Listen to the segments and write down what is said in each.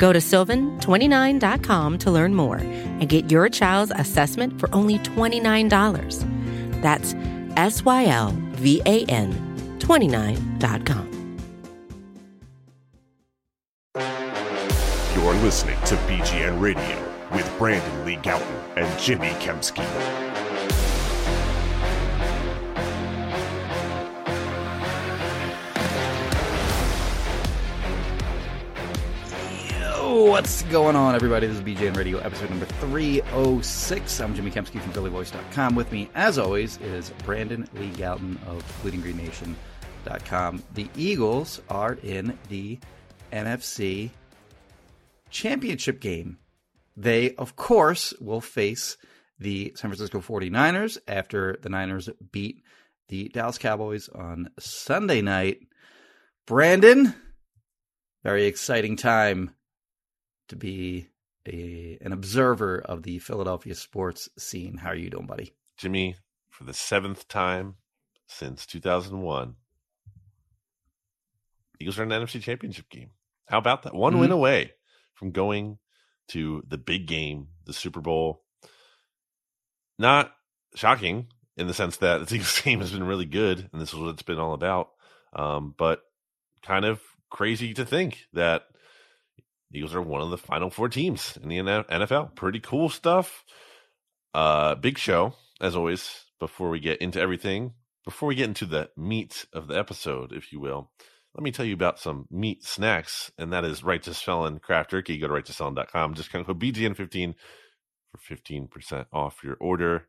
Go to sylvan29.com to learn more and get your child's assessment for only $29. That's S Y L V A N 29.com. You're listening to BGN Radio with Brandon Lee Gowton and Jimmy Kempski. What's going on, everybody? This is BGN Radio, episode number 306. I'm Jimmy Kempski from PhillyVoice.com. With me, as always, is Brandon Lee Gowton of BleedingGreenNation.com. The Eagles are in the NFC Championship game. They, of course, will face the San Francisco 49ers after the Niners beat the Dallas Cowboys on Sunday night. Brandon, very exciting time to be a an observer of the Philadelphia sports scene. How are you doing, buddy? Jimmy, for the seventh time since 2001, Eagles are in the NFC Championship game. How about that? One Mm-hmm. win away from going to the big game, the Super Bowl. Not shocking in the sense that the Eagles game has been really good, and this is what it's been all about. Um, but kind of crazy to think that Eagles are one of the final four teams in the NFL. Pretty cool stuff. Uh, big show as always. Before we get into everything, before we get into the meat of the episode, if you will, let me tell you about some meat snacks, and that is Righteous Felon Craft Jerky. Go to righteousfelon.com. Just kind of code BGN15 for 15% off your order.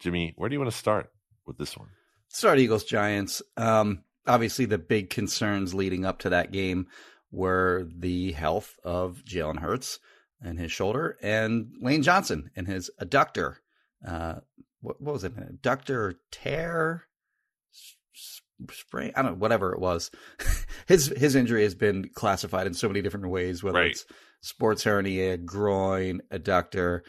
Jimmy, where do you want to start with this one? Start Eagles Giants. Um, obviously, the big concerns leading up to that game were the health of Jalen Hurts and his shoulder, and Lane Johnson and his adductor. Uh, what, what was it? An adductor tear, sprain? I don't know. Whatever it was, his his injury has been classified in so many different ways. Whether Right. it's sports hernia, groin, adductor.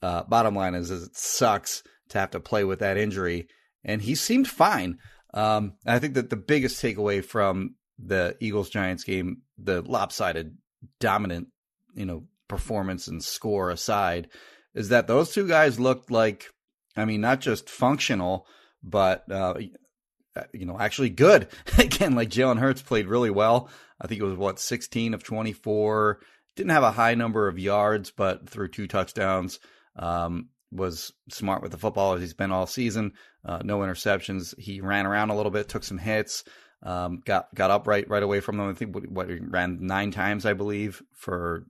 Uh, bottom line is, is it sucks to have to play with that injury, and he seemed fine. Um, I think that the biggest takeaway from the Eagles Giants game, the lopsided, dominant, you know, performance and score aside, is that those two guys looked like, I mean, not just functional, but uh, you know, actually good. Again, like Jalen Hurts played really well. I think it was what 16 of 24. Didn't have a high number of yards, but threw two touchdowns. Um, was smart with the football as he's been all season. Uh, no interceptions. He ran around a little bit, took some hits, um, got got up right right away from them. I think what, ran nine times, I believe, for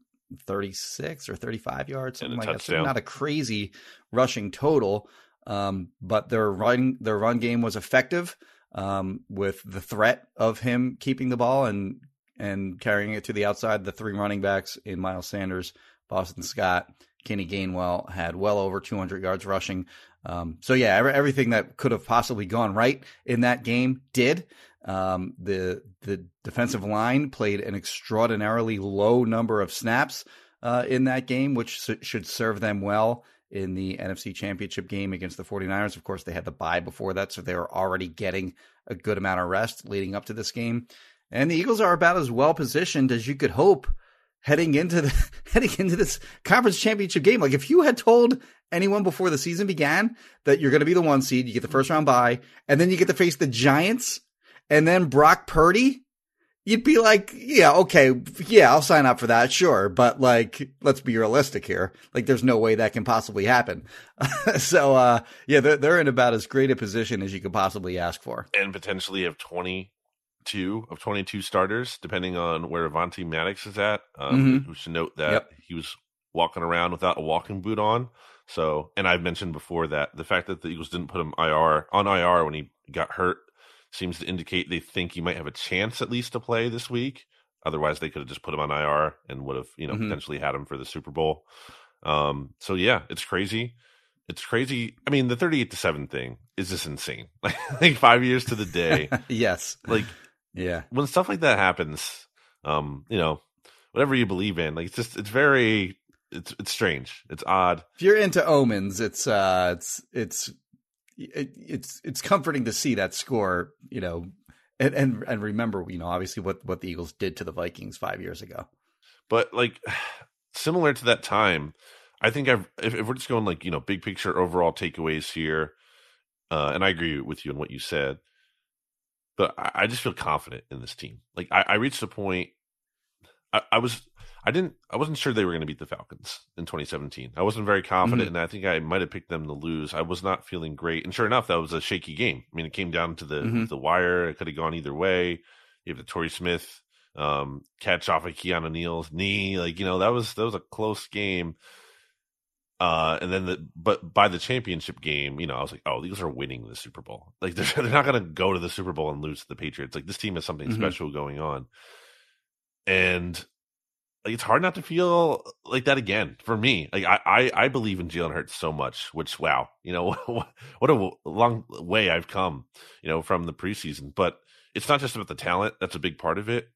36 or 35 yards, something like that. So not a crazy rushing total, um, but their run their run game was effective um, with the threat of him keeping the ball and and carrying it to the outside. The three running backs in Miles Sanders, Boston Scott, Kenny Gainwell had well over 200 yards rushing. Um, so yeah, every, everything that could have possibly gone right in that game did. Um, the the defensive line played an extraordinarily low number of snaps uh, in that game, which should serve them well in the NFC Championship game against the 49ers. Of course, they had the bye before that, so they were already getting a good amount of rest leading up to this game. And the Eagles are about as well positioned as you could hope heading into the heading into this conference championship game. Like if you had told anyone before the season began that you're going to be the one seed, you get the first round bye, and then you get to face the Giants and then Brock Purdy, you'd be like, yeah, okay, yeah, I'll sign up for that, sure. But like, let's be realistic here. Like, there's no way that can possibly happen. so, uh, yeah, they're, they're in about as great a position as you could possibly ask for. And potentially have 22 of 22 starters, depending on where Avonte Maddox is at. Um, Mhm. We should note that Yep. he was walking around without a walking boot on. So, and I've mentioned before that the fact that the Eagles didn't put him IR on IR when he got hurt seems to indicate they think he might have a chance at least to play this week. Otherwise, they could have just put him on IR and would have, you know, Mhm. potentially had him for the Super Bowl. Um, so yeah, it's crazy. It's crazy. I mean, the 38 to 7 thing is just insane. like five years to the day. yes. Like, yeah. When stuff like that happens, um, you know, whatever you believe in, like it's just, it's very, it's, it's strange. It's odd. If you're into omens, it's, uh, it's, it's, it, it's, it's comforting to see that score, you know, and, and, and remember, you know, obviously what, what the Eagles did to the Vikings five years ago. But like, similar to that time, I think I've if, if, we're just going like you know big picture overall takeaways here, uh, and I agree with you on what you said, but I, I just feel confident in this team. Like I, I reached a point, I, I, was I didn't I wasn't sure they were going to beat the Falcons in 2017. I wasn't very confident, mm-hmm. and I think I might have picked them to lose. I was not feeling great, and sure enough, that was a shaky game. I mean, it came down to the mm-hmm. the wire. It could have gone either way. You have the Torrey Smith um, catch off of Keanu Neal's knee. Like, you know, that was that was a close game. Uh, and then the but by the championship game, you know, I was like, oh, these are winning the Super Bowl. Like they're, they're not going to go to the Super Bowl and lose to the Patriots. Like this team has something mm-hmm. special going on, and like it's hard not to feel like that again for me. Like I I, I believe in Jalen Hurts so much, which wow, you know what a long way I've come, you know, from the preseason. But it's not just about the talent; that's a big part of it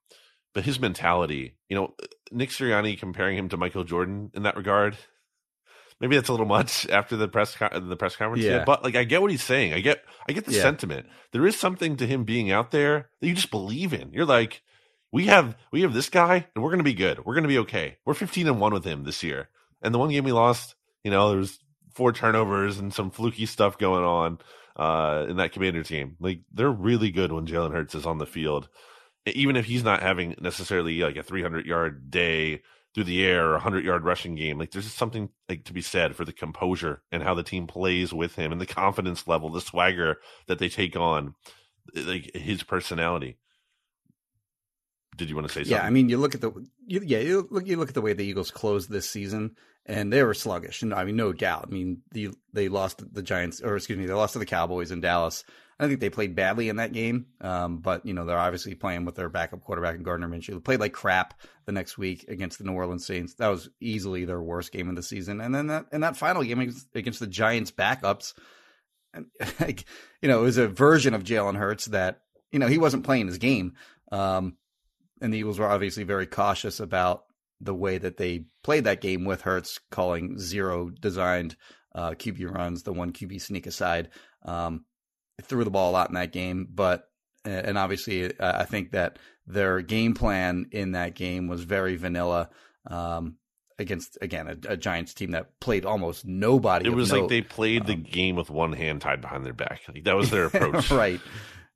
but his mentality, you know, Nick Sirianni comparing him to Michael Jordan in that regard, maybe that's a little much after the press con- the press conference. Yeah. but like I get what he's saying. I get I get the yeah. sentiment. There is something to him being out there that you just believe in. You're like, we have we have this guy, and we're gonna be good. We're gonna be okay. We're 15 and one with him this year. And the one game we lost, you know, there was four turnovers and some fluky stuff going on uh, in that Commander team. Like they're really good when Jalen Hurts is on the field even if he's not having necessarily like a 300 yard day through the air or a 100 yard rushing game like there's just something like to be said for the composure and how the team plays with him and the confidence level the swagger that they take on like his personality did you want to say something? Yeah, I mean, you look at the you, yeah, you look you look at the way the Eagles closed this season, and they were sluggish, and I mean, no doubt. I mean, the, they lost the Giants, or excuse me, they lost to the Cowboys in Dallas. I think they played badly in that game, um, but you know they're obviously playing with their backup quarterback and Gardner Minshew. They played like crap the next week against the New Orleans Saints. That was easily their worst game of the season. And then that in that final game against, against the Giants backups, and like, you know, it was a version of Jalen Hurts that you know he wasn't playing his game. Um, and the Eagles were obviously very cautious about the way that they played that game with Hurts calling zero designed uh, QB runs, the one QB sneak aside. Um, threw the ball a lot in that game, but and obviously uh, I think that their game plan in that game was very vanilla. Um, against again a, a, Giants team that played almost nobody. It was note. like they played um, the game with one hand tied behind their back. Like that was their approach, right?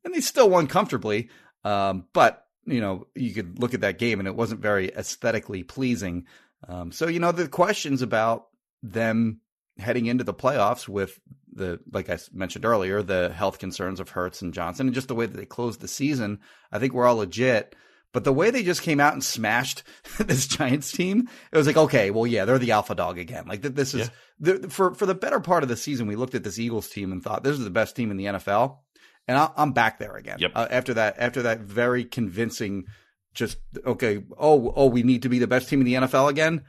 And they still won comfortably. Um, but you know, you could look at that game and it wasn't very aesthetically pleasing. Um, so you know, the questions about them heading into the playoffs with the like I mentioned earlier, the health concerns of Hurts and Johnson, and just the way that they closed the season, I think we're all legit. But the way they just came out and smashed this Giants team, it was like, okay, well, yeah, they're the alpha dog again. Like this is yeah. the, for for the better part of the season, we looked at this Eagles team and thought this is the best team in the NFL, and I, am back there again. Yep. Uh, after that, after that very convincing, just okay, oh, oh, we need to be the best team in the NFL again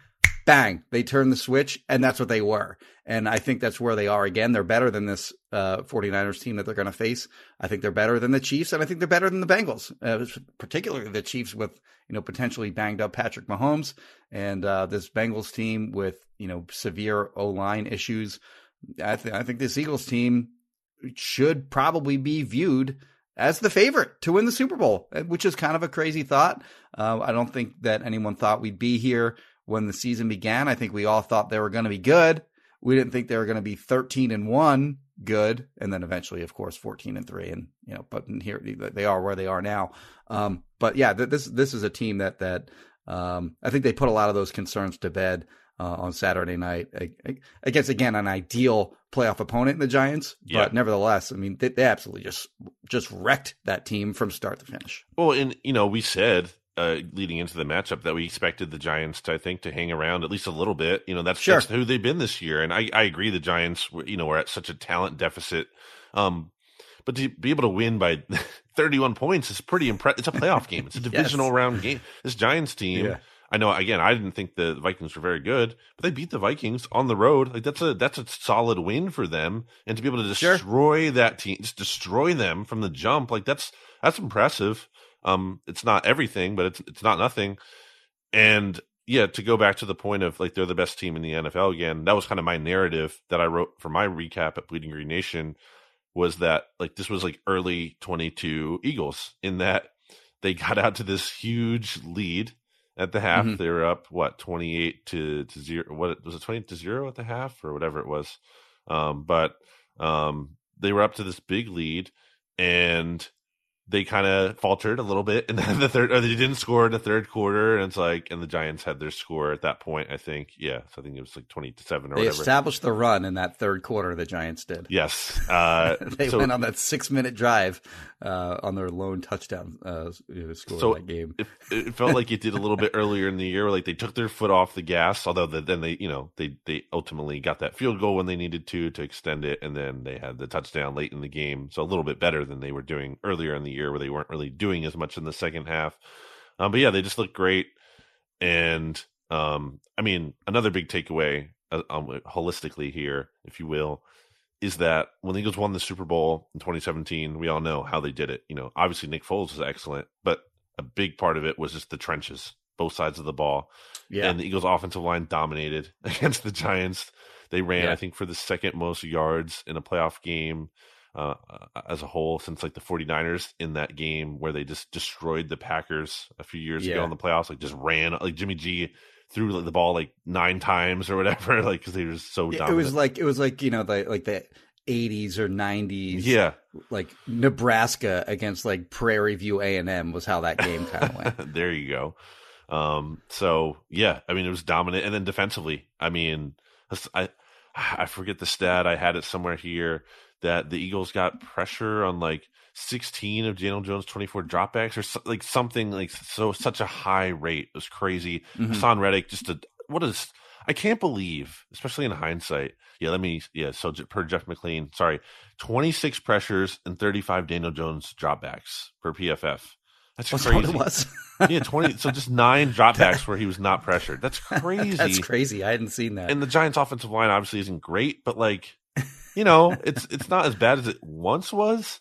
bang, they turn the switch, and that's what they were. And I think that's where they are again. They're better than this uh, 49ers team that they're going to face. I think they're better than the Chiefs, and I think they're better than the Bengals, uh, particularly the Chiefs with you know potentially banged up Patrick Mahomes, and uh, this Bengals team with you know severe O line issues. I, th- I think this Eagles team should probably be viewed as the favorite to win the Super Bowl, which is kind of a crazy thought. Uh, I don't think that anyone thought we'd be here when the season began. I think we all thought they were going to be good. We didn't think they were going to be 13 and 1 good and then eventually of course 14 and 3 and you know but here they are where they are now. Um, but yeah, this this is a team that that um, I think they put a lot of those concerns to bed uh, on Saturday night against again an ideal playoff opponent in the Giants. Yeah. But nevertheless, I mean they, they absolutely just just wrecked that team from start to finish. Well, and you know we said uh, leading into the matchup that we expected the Giants to, I think, to hang around at least a little bit. You know, that's, sure. that's who they've been this year. And I, I agree the Giants, you know, were at such a talent deficit. Um, but to be able to win by 31 points is pretty impressive. It's a playoff game. It's a divisional yes. round game. This Giants team, yeah. I know again, I didn't think the Vikings were very good, but they beat the Vikings on the road. Like that's a that's a solid win for them, and to be able to Sure. destroy that team, just destroy them from the jump, like that's that's impressive. Um, it's not everything, but it's it's not nothing. And yeah, to go back to the point of like they're the best team in the NFL again, that was kind of my narrative that I wrote for my recap at Bleeding Green Nation was that like this was like early 22 Eagles in that they got out to this huge lead at the half. Mhm. They were up what 28 to to 0 what was it twenty to 0 at the half or whatever it was. Um but um they were up to this big lead and they kind of faltered a little bit in the third, or they didn't score in the third quarter, and it's like, and the Giants had their score at that point. I think, yeah, so I think it was like twenty to seven or They whatever. established the run in that third quarter. The Giants did. yes, uh, they so went on that six minute drive uh, on their lone touchdown uh, score So- in that game. it, it felt like it did a little bit earlier in the year. Like they took their foot off the gas, although the, then they, you know, they they ultimately got that field goal when they needed to to extend it, and then they had the touchdown late in the game, so a little bit better than they were doing earlier in the year, where they weren't really doing as much in the second half. Um, but yeah, they just looked great, and um, I mean, another big takeaway, uh, um, holistically here, if you will, is that when the Eagles won the Super Bowl in 2017, we all know how they did it. You know, obviously Nick Foles was excellent, but a big part of it was just the trenches, both sides of the ball. Yeah, And the Eagles' offensive line dominated against the Giants. They ran, Yeah. I think, for the second most yards in a playoff game uh, as a whole since like the 49ers in that game where they just destroyed the Packers a few years ago in the playoffs. Like just ran, like Jimmy G threw like, the ball like nine times or whatever, like because they were so dominant. it was like it was like you know the like the 80s or 90s. yeah, like Nebraska against like Prairie View A and M was how that game kind of went. there you go. Um, so yeah, I mean, it was dominant, and then defensively, I mean, I I forget the stat. I had it somewhere here that the Eagles got pressure on like 16 of Daniel Jones' 24 dropbacks, or so, like something like so such a high rate. It was crazy. Mhm. Haason Reddick, just a what is I can't believe, especially in hindsight. Yeah, let me. Yeah, so per Jeff McLane, sorry, 26 pressures and 35 Daniel Jones dropbacks per PFF. That's That's crazy. what it was. yeah, 20. So just nine dropbacks where he was not pressured. That's crazy. That's crazy. I hadn't seen that. And the Giants' offensive line obviously isn't great, but like, you know, it's it's not as bad as it once was.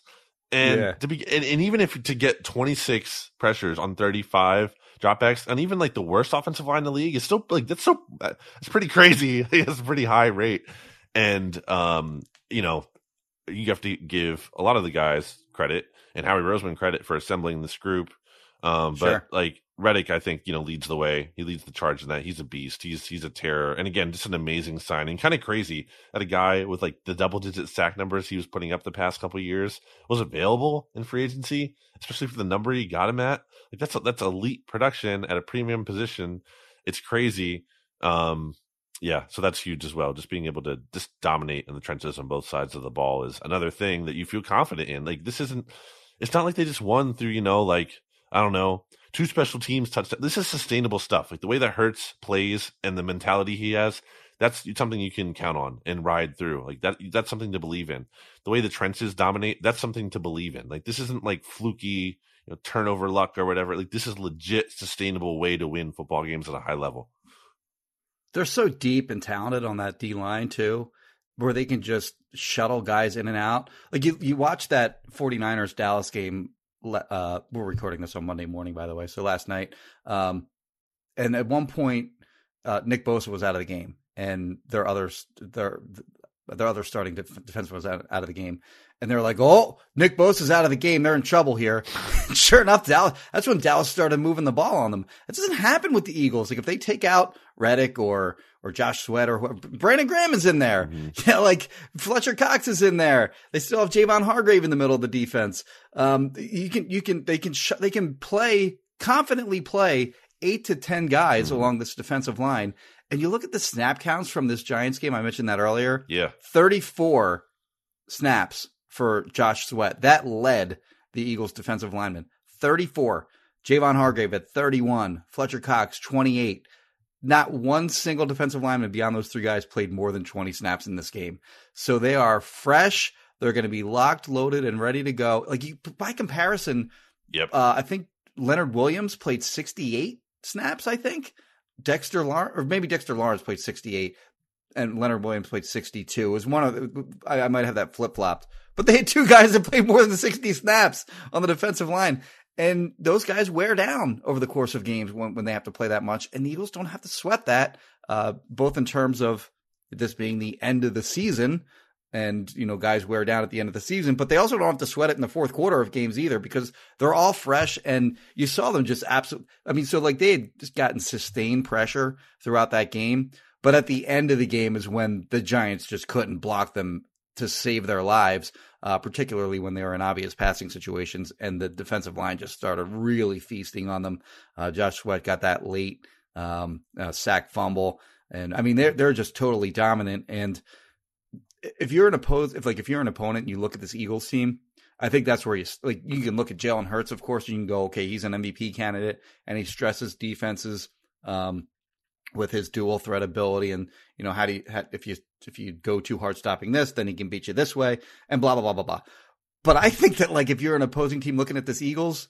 And Yeah. to be and, and even if to get 26 pressures on 35 dropbacks, and even like the worst offensive line in the league is still like that's so it's pretty crazy. it's a pretty high rate, and um, you know, you have to give a lot of the guys credit and Howie Roseman credit for assembling this group. Um, but Sure. like Reddick, I think you know leads the way. He leads the charge in that. He's a beast. He's he's a terror. And again, just an amazing signing. Kind of crazy that a guy with like the double digit sack numbers he was putting up the past couple years was available in free agency, especially for the number he got him at. Like that's that's elite production at a premium position. It's crazy. Um, yeah, so that's huge as well. Just being able to just dominate in the trenches on both sides of the ball is another thing that you feel confident in. Like this isn't. It's not like they just won through you know like I don't know two special teams touchdown. This is sustainable stuff. Like the way that Hurts plays and the mentality he has. That's something you can count on and ride through. Like that. That's something to believe in. The way the trenches dominate. That's something to believe in. Like this isn't like fluky. You know, turnover luck or whatever. Like this is legit sustainable way to win football games at a high level. They're so deep and talented on that D line too, where they can just shuttle guys in and out. Like you, you watch that 49ers Dallas game. Uh, we're recording this on Monday morning, by the way. So last night, um, and at one point, uh, Nick Bosa was out of the game, and their others, their their other starting def- defense was out, out of the game, and they're like, "Oh, Nick Bosa's out of the game. They're in trouble here." sure enough, Dallas. That's when Dallas started moving the ball on them. That doesn't happen with the Eagles. Like if they take out Reddick or or Josh Sweat or whoever, Brandon Graham is in there. Yeah, like Fletcher Cox is in there. They still have Javon Hargrave in the middle of the defense. Um, you can you can they can sh- they can play confidently play eight to ten guys Mhm. along this defensive line. And you look at the snap counts from this Giants game. I mentioned that earlier. Yeah. 34 snaps for Josh Sweat. That led the Eagles defensive lineman. 34. Javon Hargrave at 31. Fletcher Cox, 28. Not one single defensive lineman beyond those three guys played more than 20 snaps in this game. So they are fresh. They're going to be locked, loaded, and ready to go. Like you, by comparison, Yep. uh, I think Leonard Williams played 68 snaps, I think. Dexter Lawrence, or maybe Dexter Lawrence played 68 and Leonard Williams played 62. It was one of the, I, I might have that flip flopped, but they had two guys that played more than 60 snaps on the defensive line. And those guys wear down over the course of games when, when they have to play that much. And the Eagles don't have to sweat that, uh, both in terms of this being the end of the season and, you know, guys wear down at the end of the season, but they also don't have to sweat it in the fourth quarter of games either because they're all fresh and you saw them just absolutely, I mean, so like they had just gotten sustained pressure throughout that game. But at the end of the game is when the Giants just couldn't block them to save their lives, uh, particularly when they were in obvious passing situations, and the defensive line just started really feasting on them. Uh, Josh Sweat got that late um, uh, sack fumble, and I mean they're they're just totally dominant. And if you're an opposed, if like if you're an opponent and you look at this Eagles team, I think that's where you like you can look at Jalen Hurts, of course, you can go, okay, he's an MVP candidate, and he stresses defenses. Um, with his dual threat ability and you know how do you how, if you if you go too hard stopping this then he can beat you this way and blah blah blah blah blah but i think that like if you're an opposing team looking at this eagles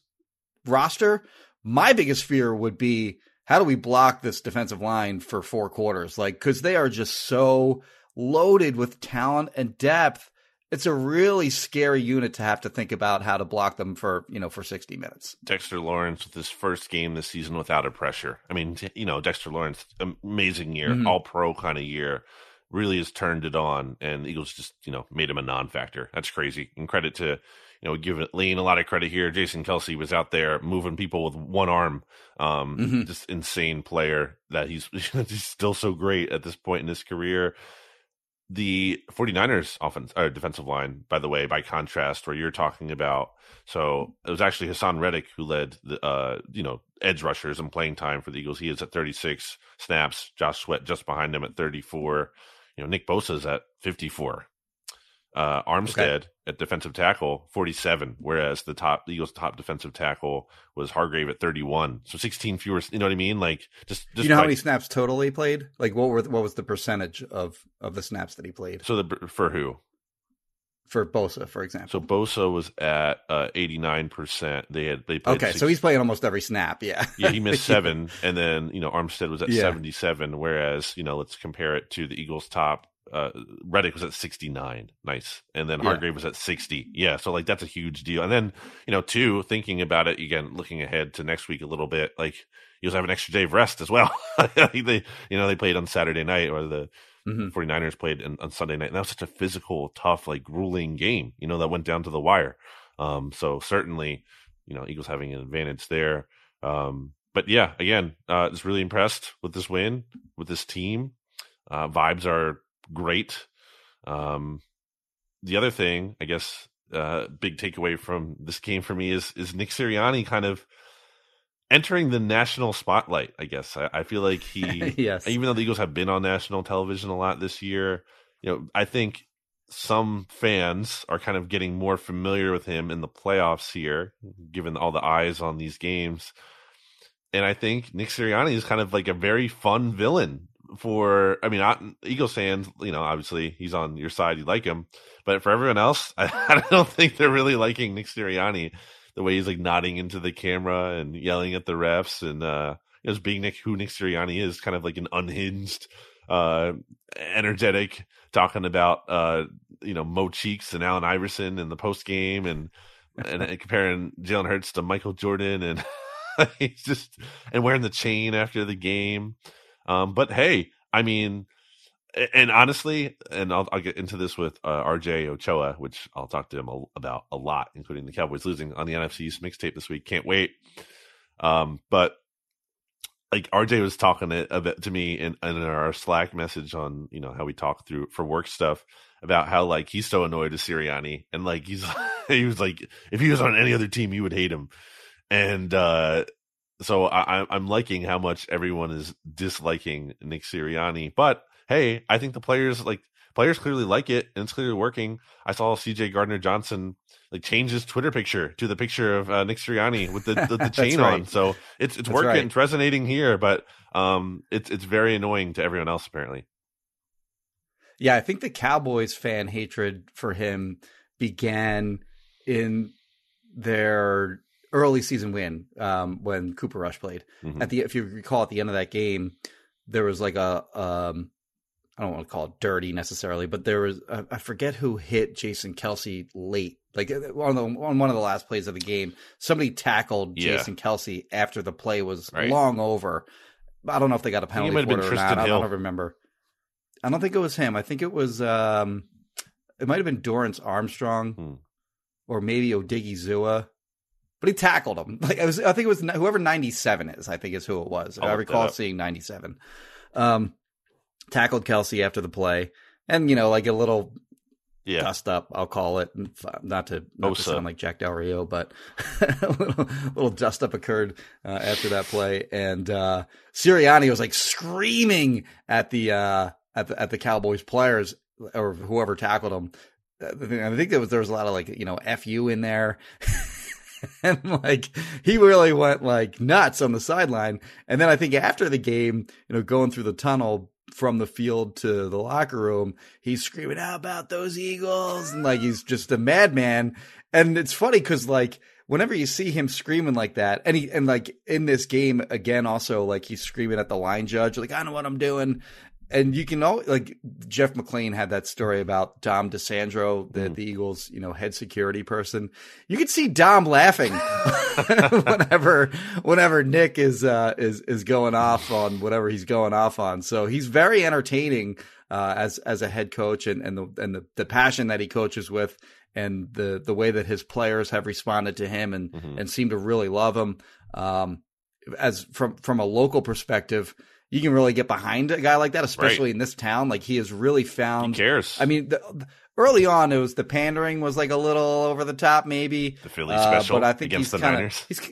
roster my biggest fear would be how do we block this defensive line for four quarters like because they are just so loaded with talent and depth it's a really scary unit to have to think about how to block them for you know for 60 minutes. Dexter Lawrence with his first game this season without a pressure. I mean, you know, Dexter Lawrence, amazing year, mm-hmm. all pro kind of year, really has turned it on, and Eagles just you know made him a non-factor. That's crazy. And credit to you know give Lane a lot of credit here. Jason Kelce was out there moving people with one arm. Um, mm-hmm. just insane player that he's he's still so great at this point in his career the 49ers offense or defensive line, by the way, by contrast, where you're talking about. So it was actually Haason Reddick who led the, uh, you know, edge rushers and playing time for the Eagles. He is at 36 snaps. Josh Sweat just behind him at 34. You know, Nick Bosa is at 54. Uh, Armstead okay. at defensive tackle, 47, whereas the top the Eagles' top defensive tackle was Hargrave at 31. So 16 fewer. You know what I mean? Like just, just you know how many snaps totally played? Like what were what was the percentage of of the snaps that he played? So the for who? For Bosa, for example. So Bosa was at uh, 89%. They had they played Okay, 60, so he's playing almost every snap, yeah. yeah, he missed 7 and then, you know, Armstead was at yeah. 77 whereas, you know, let's compare it to the Eagles top uh, Reddick was at 69. Nice. And then Hargrave yeah. was at 60. Yeah. So, like, that's a huge deal. And then, you know, two, thinking about it again, looking ahead to next week a little bit, like, you also have an extra day of rest as well. they, you know, they played on Saturday night or the mm-hmm. 49ers played in, on Sunday night. And that was such a physical, tough, like, grueling game, you know, that went down to the wire. Um, so certainly, you know, Eagles having an advantage there. Um, but yeah, again, uh, just really impressed with this win, with this team. Uh, vibes are great. Um, the other thing, I guess, uh, big takeaway from this game for me is is Nick Sirianni kind of entering the national spotlight. I guess I, I feel like he, yes, even though the Eagles have been on national television a lot this year, you know, I think some fans are kind of getting more familiar with him in the playoffs here, given all the eyes on these games. And I think Nick Sirianni is kind of like a very fun villain for I mean, I, Eagles fans, you know, obviously he's on your side, you like him, but for everyone else, I, I don't think they're really liking Nick Sirianni the way he's like nodding into the camera and yelling at the refs and uh know, being Nick who Nick Sirianni is, kind of like an unhinged, uh, energetic, talking about uh, you know Mo Cheeks and Allen Iverson in the post game and and comparing Jalen Hurts to Michael Jordan and he's just and wearing the chain after the game. Um, but hey, I mean, and honestly, and I'll, I'll get into this with uh, RJ Ochoa, which I'll talk to him a, about a lot, including the Cowboys losing on the NFC's mixtape this week. Can't wait. Um, but like RJ was talking a, a bit to me in, in our Slack message on you know how we talk through for work stuff about how like he's so annoyed with Sirianni and like he's he was like if he was on any other team you would hate him and uh so I, I'm liking how much everyone is disliking Nick Sirianni. But hey, I think the players like players clearly like it and it's clearly working. I saw CJ Gardner Johnson like change his Twitter picture to the picture of uh, Nick Sirianni with the the, the chain right. on. So it's it's That's working. Right. It's resonating here, but um, it's it's very annoying to everyone else apparently. Yeah, I think the Cowboys fan hatred for him began in their early season win um, when Cooper Rush played. Mhm. At the if you recall at the end of that game, there was like a um, I don't want to call it dirty necessarily, but there was I I forget who hit Jason Kelce late, like uh, on the on one of the last plays of the game. Somebody tackled Yeah. Jason Kelce after the play was Right. long over. I don't know if they got a penalty might have for been it or Tristan not. I don't remember. I don't think it was him. I think it was um, it might have been Dorance Armstrong Hmm. or maybe Odighizuwa. But he tackled him. Like I was, I think it was whoever ninety seven is. I think is who it was. I'll I recall seeing ninety seven. Um, tackled Kelce after the play, and you know, like a little Yeah. dust up. I'll call it, not to not to sound like Jack Del Rio, but a little, little dust up occurred uh, after that play, and uh, Sirianni was like screaming at the uh, at the at the Cowboys players or whoever tackled him. Uh, I think there was there was a lot of like you know fu in there. And like he really went like nuts on the sideline, and then I think after the game, you know, going through the tunnel from the field to the locker room, he's screaming, "How about those Eagles?" and like he's just a madman. And it's funny because like whenever you see him screaming like that, and he and like in this game again, also like he's screaming at the line judge, like I know what I'm doing. And you can know, like Jeff McLane had that story about Dom DiSandro, the, Mhm. the Eagles, you know, head security person. You could see Dom laughing whenever, whenever Nick is, uh, is, is going off on whatever he's going off on. So he's very entertaining, uh, as, as a head coach and, and the, and the, the passion that he coaches with and the, the way that his players have responded to him and, Mhm. and seem to really love him. Um, as from, from a local perspective, you can really get behind a guy like that, especially in this town. Like he has really Who found, cares? I mean, the, the- early on, it was the pandering was like a little over the top, maybe. the Philly Uh, special but I think against he's the kinda, Niners. He's,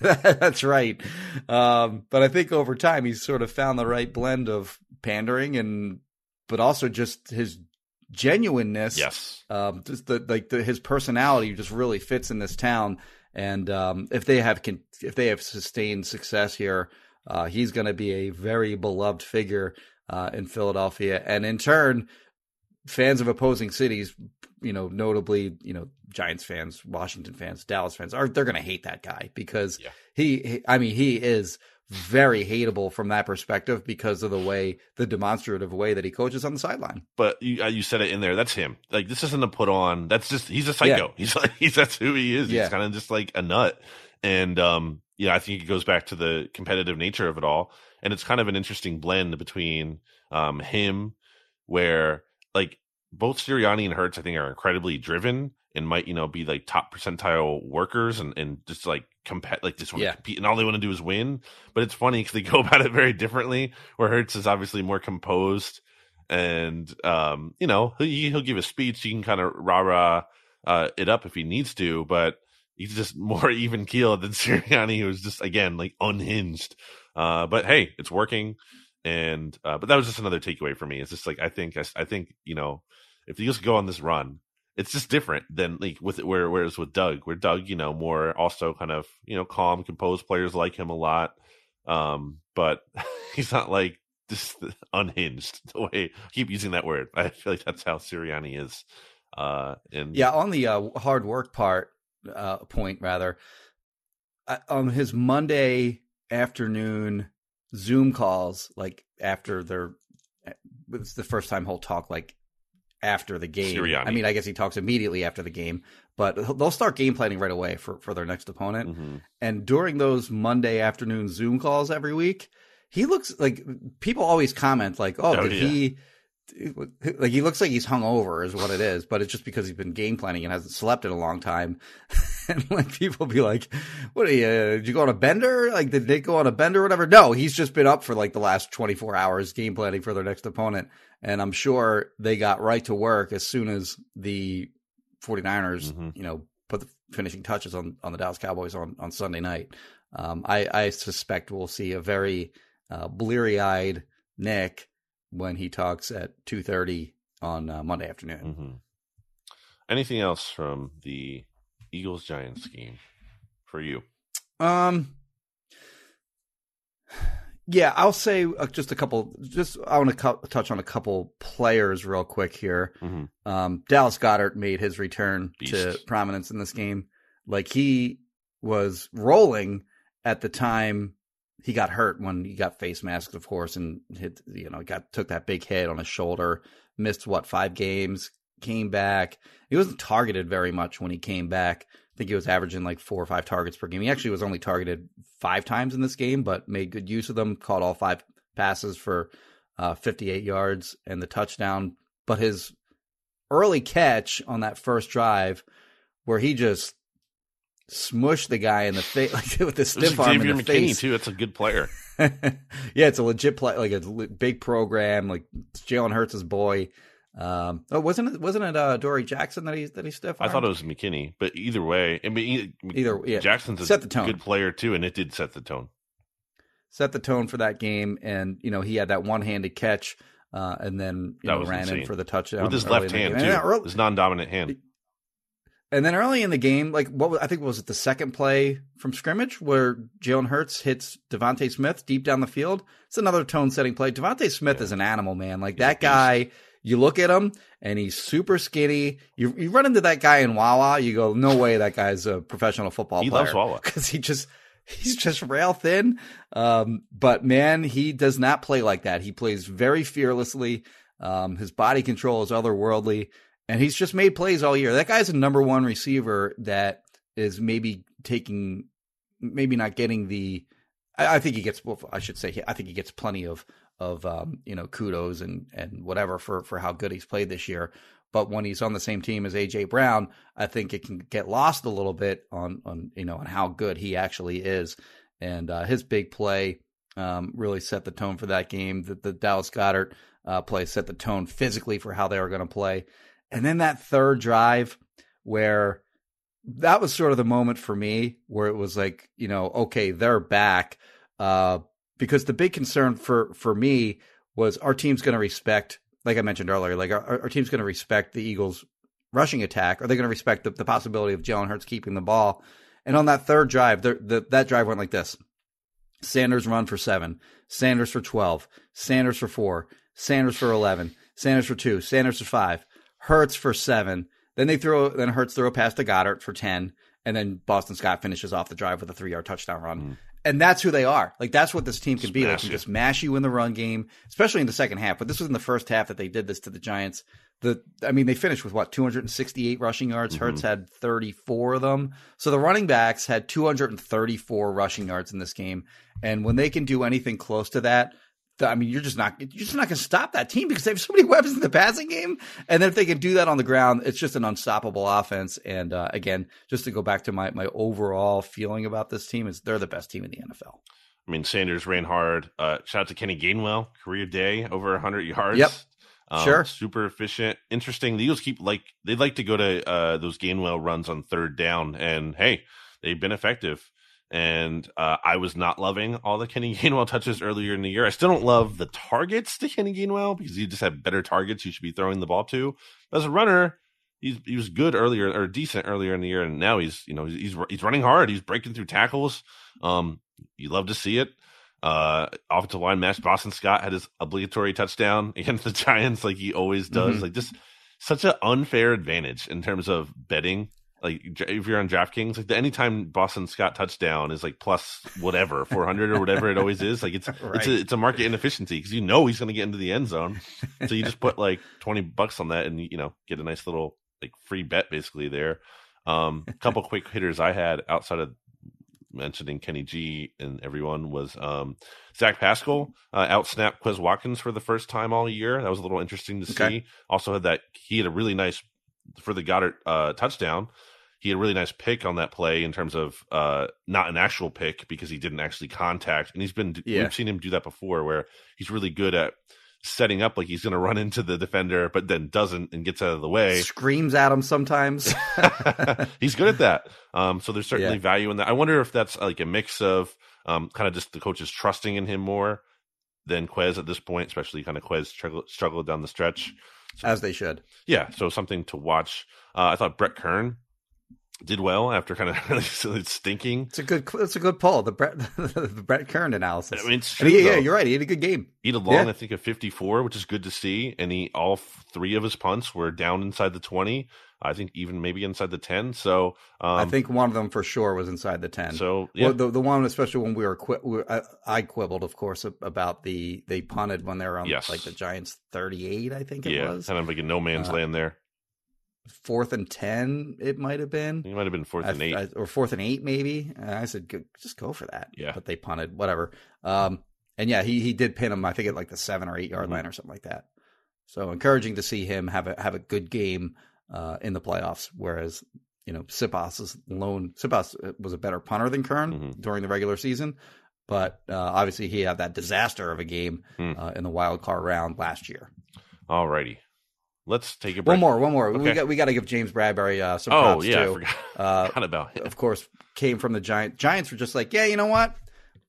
that's right. Um, but I think over time he's sort of found the right blend of pandering and, but also just his genuineness. Yes. Um, just the like the, his personality just really fits in this town. And um, if they have con- if they have sustained success here, uh, he's going to be a very beloved figure uh, in Philadelphia, and in turn, fans of opposing cities, you know, notably, you know, Giants fans, Washington fans, Dallas fans, are they're going to hate that guy because Yeah. he, he, I mean, he is very hateable from that perspective because of the way the demonstrative way that he coaches on the sideline. But you, uh, you said it in there. That's him. Like this isn't a put on. That's just he's a psycho. He's like he's that's who he is. Yeah. He's kind of just like a nut. And um, yeah, I think it goes back to the competitive nature of it all. And it's kind of an interesting blend between um him, where like both Sirianni and Hurts, I think, are incredibly driven and might you know be like top percentile workers and and just like compete like just want to Yeah. compete and all they want to do is win. But it's funny because they go about it very differently. Where Hurts is obviously more composed and um, you know he, he'll give a speech. He can kind of rah rah uh, it up if he needs to, but he's just more even keeled than Sirianni, who's just again like unhinged. Uh, but hey, it's working, and uh, but that was just another takeaway for me. It's just like I think I, I think you know if the Eagles go on this run. It's just different than like with where whereas with Doug, where Doug, you know, more also kind of you know calm, composed players like him a lot, um, but he's not like just unhinged the way I keep using that word. I feel like that's how Sirianni is. Uh, and Yeah, on the uh, hard work part uh, point, rather, uh, on his Monday afternoon Zoom calls, like after their, it's the first time he'll talk like after the game. Sirianni. I mean, I guess he talks immediately after the game, but they'll start game planning right away for for their next opponent. Mhm. And during those Monday afternoon Zoom calls every week, he looks like people always comment like, "Oh, Oh, did yeah. he?" Like he looks like he's hungover, is what it is. But it's just because he's been game planning and hasn't slept in a long time. and like people be like, "What? Are you, uh, did you go on a bender? Like did they go on a bender or whatever?" No, he's just been up for like the last twenty four hours game planning for their next opponent. And I'm sure they got right to work as soon as the 49ers, Mhm. you know, put the finishing touches on, on the Dallas Cowboys on, on Sunday night. Um, I, I suspect we'll see a very uh, bleary eyed Nick when he talks at 2.30 on uh, Monday afternoon. Mhm. Anything else from the Eagles Giants game for you? Um, yeah, I'll say uh, just a couple. Just I want to cu- touch on a couple players real quick here. Mhm. Um, Dallas Goedert made his return to prominence in this game. Like he was rolling at the time he got hurt when he got face masked, of course, and hit, you know, got took that big hit on his shoulder, missed what five games, came back. He wasn't targeted very much when he came back. I think he was averaging like four or five targets per game. He actually was only targeted five times in this game, but made good use of them. Caught all five passes for uh, 58 yards and the touchdown. But his early catch on that first drive, where he just smushed the guy in the face like with the stiff arm Xavier in the McKinney face. too. That's a good player. yeah, it's a legit play, like a big program. Like Jalen Hurts' boy. Um, oh, wasn't it? Wasn't it uh, Dory Jackson that he that he stiff? I thought it was McKinney, but either way, I mean, Either- yeah. Jackson's a Set the tone. good player too, and it did set the tone. set the tone for that game, and you know he had that one handed catch, uh, and then you know ran in for the touchdown With his left hand game. too, his non-dominant hand. And then early in the game, like what was, I think was it the second play from scrimmage where Jalen Hurts hits DeVonta Smith deep down the field. It's another tone setting play. DeVonta Smith is an animal, man. Like that guy. You look at him and he's super skinny. You you run into that guy in Wawa, you go, no way that guy's a professional football He player. loves Wawa. because he just he's just rail thin. Um, but man, he does not play like that. He plays very fearlessly. Um, his body control is otherworldly, and he's just made plays all year. That guy's a number one receiver that is maybe taking, maybe not getting the. I, I think he gets. Well, I should say, I think he gets plenty of of um, you know kudos and and whatever for for how good he's played this year. But when he's on the same team as AJ Brown, I think it can get lost a little bit on on you know on how good he actually is. And uh, his big play um, really set the tone for that game. The, the Dallas Goedert uh, play set the tone physically for how they were going to play. And then that third drive where that was sort of the moment for me where it was like, you know, okay, they're back. Uh, because the big concern for, for me was our team's going to respect, like I mentioned earlier, like our, our team's going to respect the Eagles rushing attack. Are they going to respect the, the possibility of Jalen Hurts keeping the ball? And on that third drive, the, the, that drive went like this. Sanders run for seven, Sanders for 12, Sanders for four, Sanders for 11, Sanders for two, Sanders for five, Hurts for seven. Then they throw, then Hurts throw a pass to Goedert for 10. And then Boston Scott finishes off the drive with a three yard touchdown run. Hmm. And that's who they are. Like that's what this team can be. They can just mash you in the run game, especially in the second half. But this was in the first half that they did this to the Giants. The I mean, they finished with what 268 rushing yards. Hurts mm-hmm. had 34 of them. So the running backs had 234 rushing yards in this game. And when they can do anything close to that, th- I mean, you're just not you're just not going to stop that team because they have so many weapons in the passing game. And then if they can do that on the ground, it's just an unstoppable offense. And uh, again, just to go back to my my overall feeling about this team is they're the best team in the NFL. I mean, Sanders ran hard. Uh, shout out to Kenny Gainwell, career day, over 100 yards. Yep. Um, Sure. Super efficient. Interesting. The Eagles keep like, they'd like to go to uh, those Gainwell runs on third down. And hey, they've been effective. And uh, I was not loving all the Kenny Gainwell touches earlier in the year. I still don't love the targets to Kenny Gainwell because you just have better targets you should be throwing the ball to. But as a runner, he's he was good earlier or decent earlier in the year, and now he's you know he's he's running hard. He's breaking through tackles. Um, you love to see it. Uh, offensive line match. Boston Scott had his obligatory touchdown against the Giants, like he always does. Mhm. Like just such an unfair advantage in terms of betting. Like if you're on DraftKings, like the anytime Boston Scott touchdown is like plus whatever four hundred or whatever it always is. Like it's it's a it's a market inefficiency because you know he's going to get into the end zone, so you just put like twenty bucks on that and you know get a nice little like free bet basically there. Um, a couple quick hitters I had outside of mentioning Kenny G and everyone was um, Zach Pascal uh, outsnapped Quez Watkins for the first time all year. That was a little interesting to Okay. see. Also had that he had a really nice for the Goedert uh, touchdown. He had a really nice pick on that play in terms of uh, not an actual pick because he didn't actually contact. And he's been Yeah. we've seen him do that before where he's really good at setting up like he's going to run into the defender, but then doesn't and gets out of the way. Screams at him sometimes. he's good at that. Um, so there's certainly Yeah. value in that. I wonder if that's like a mix of um, kind of just the coaches trusting in him more than Quez at this point, especially kind of Quez struggled, struggled down the stretch. as they should. Yeah, so something to watch. Uh, I thought Brett Kern did well after kind of stinking. It's a good. It's a good pull. The Brett the Brett Kern analysis. I mean, it's true, he- yeah, you're right. He had a good game. He had a long, Yeah. I think, of 54, which is good to see. And he all three of his punts were down inside the 20. I think even maybe inside the 10. So um, I think one of them for sure was inside the ten. so. Yeah, Well, the the one especially when we were, qui- we were I, I quibbled, of course, about the they punted when they were on Yes. like the Giants' thirty eight, I think it yeah, was kind of like a no man's Uh, land there. Fourth and ten. It might have been. He might have been fourth I- and eight. I- or fourth and eight, maybe. And I said, just go for that. Yeah. But they punted, whatever. Um, and yeah, he he did pin him. I think at like the seven or eight yard Mhm. line or something like that. So encouraging to see him have a have a good game uh, in the playoffs. Whereas you know Siposs's lone Siposs was a better punter than Kern Mhm. during the regular season, but uh, obviously he had that disaster of a game Hmm. uh, in the wild card round last year. All righty. Let's take a break. One more, one more. We got we got to give James Bradberry uh, some Oh, props yeah. Too. forgot, Uh, forgot about him. of course, came from the Giants. Giants were just like, yeah, you know what?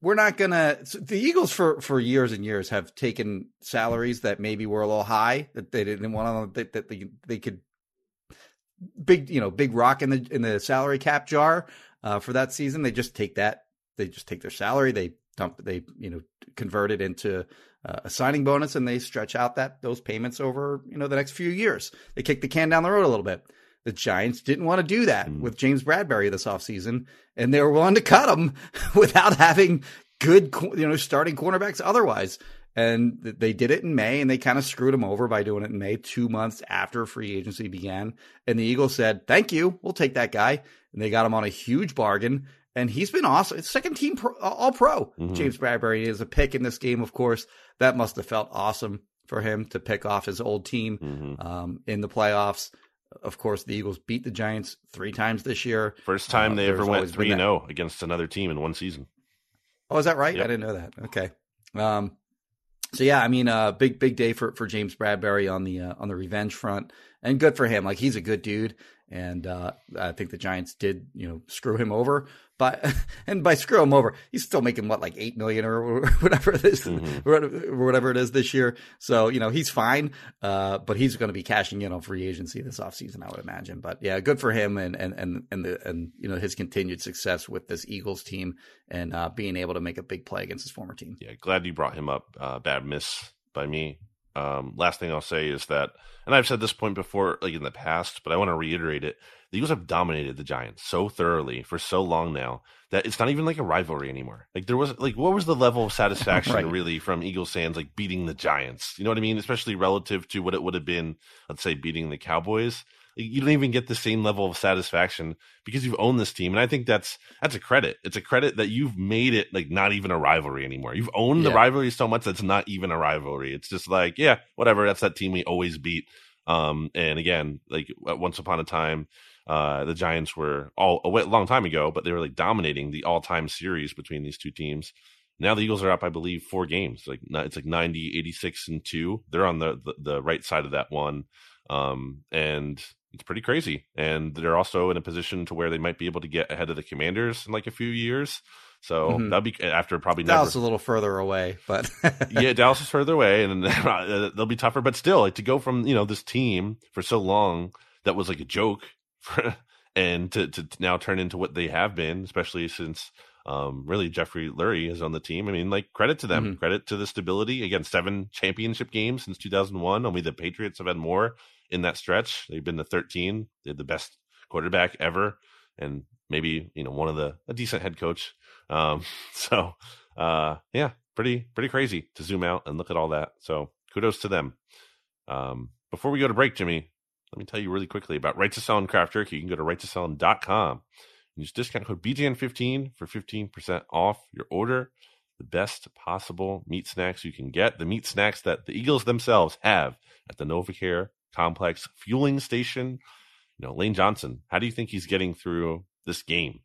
We're not gonna. so the Eagles for for years and years have taken salaries that maybe were a little high that they didn't want to that, that they they could big you know big rock in the in the salary cap jar uh, for that season. They just take that. They just take their salary. They dump. They you know convert it into uh, a signing bonus and they stretch out that those payments over you know the next few years. They kick the can down the road a little bit. The Giants didn't want to do that Mm. with James Bradberry this offseason, and they were willing to cut him without having good, you know, starting cornerbacks otherwise. And they did it in May, and they kind of screwed him over by doing it in May, two months after free agency began. And the Eagles said, "Thank you, we'll take that guy," and they got him on a huge bargain. And he's been awesome. It's second team pro, all pro. Mhm. James Bradberry is a pick in this game, of course. That must have felt awesome for him to pick off his old team Mhm. um, in the playoffs. Of course, the Eagles beat the Giants three times this year. First time Uh, they ever went 3 that- 0 against another team in one season. Oh, is that right? Yep. I didn't know that. Okay. Um, so yeah, I mean, uh, big big day for for James Bradberry on the uh, on the revenge front, and good for him. Like he's a good dude, and uh, I think the Giants did you know screw him over. But and by screw him over, he's still making what like eight million or whatever it is, Mhm. whatever it is this year. So you know he's fine, uh, but he's going to be cashing in on free agency this offseason, I would imagine. But yeah, good for him and and and and the and you know his continued success with this Eagles team and uh, being able to make a big play against his former team. Yeah, glad you brought him up. Uh, bad miss by me. Um, last thing I'll say is that, and I've said this point before, like in the past, but I want to reiterate it. The Eagles have dominated the Giants so thoroughly for so long now that it's not even like a rivalry anymore. Like there was, like, what was the level of satisfaction Right. really from Eagles fans, like beating the Giants? You know what I mean? Especially relative to what it would have been, let's say, beating the Cowboys. You don't even get the same level of satisfaction because you've owned this team, and I think that's that's a credit. It's a credit that you've made it like not even a rivalry anymore. You've owned the rivalry so much that's not even a rivalry. It's just like, yeah, whatever. That's that team we always beat. Um, and again, like once upon a time, uh, the Giants were all a long time ago, but they were like dominating the all-time series between these two teams. Now the Eagles are up, I believe, four games. Like it's like 90, 86 and two. They're on the, the, the right side of that one. Um, and it's pretty crazy. And they're also in a position to where they might be able to get ahead of the Commanders in like a few years. So Mhm. that'll be after probably Dallas never a little further away, but yeah, Dallas is further away, and they'll be tougher. But still, like to go from you know this team for so long that was like a joke, for, and to to now turn into what they have been, especially since um, really Jeffrey Lurie is on the team. I mean, like credit to them, Mhm. credit to the stability. Again, seven championship games since 2001. Only the Patriots have had more in that stretch. They've been the 13. They had the best quarterback ever, and maybe you know one of the a decent head coach. Um, so uh, yeah, pretty pretty crazy to zoom out and look at all that. So kudos to them. Um, before we go to break, Jimmy, let me tell you really quickly about Righteous Felon Craft Jerky. You can go to righteousfelon.com and use discount code BGN15 for 15% off your order. The best possible meat snacks you can get. The meat snacks that the Eagles themselves have at the NovaCare Complex fueling station. You know, Lane Johnson, how do you think he's getting through this game?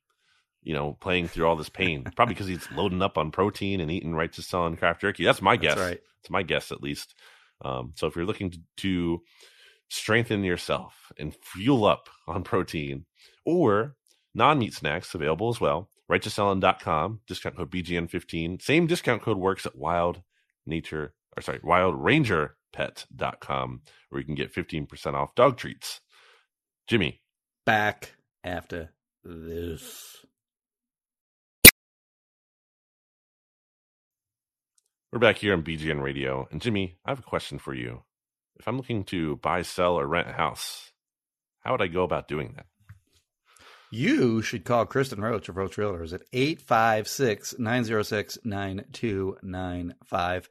You know, playing through all this pain. Probably because he's loading up on protein and eating Righteous Felon craft jerky. That's my guess. That's right. It's my guess, at least. Um, so if you're looking to, to strengthen yourself and fuel up on protein or non meat snacks available as well, righteousfelon.com, discount code BGN15. Same discount code works at Wild Nature, or sorry, wildrangerpet.com, where you can get 15% off dog treats. Jimmy, back after this. We're back here on BGN Radio. And Jimmy, I have a question for you. If I'm looking to buy, sell, or rent a house, how would I go about doing that? You should call Kristen Roach of Roach Realtors at 856 906 9295.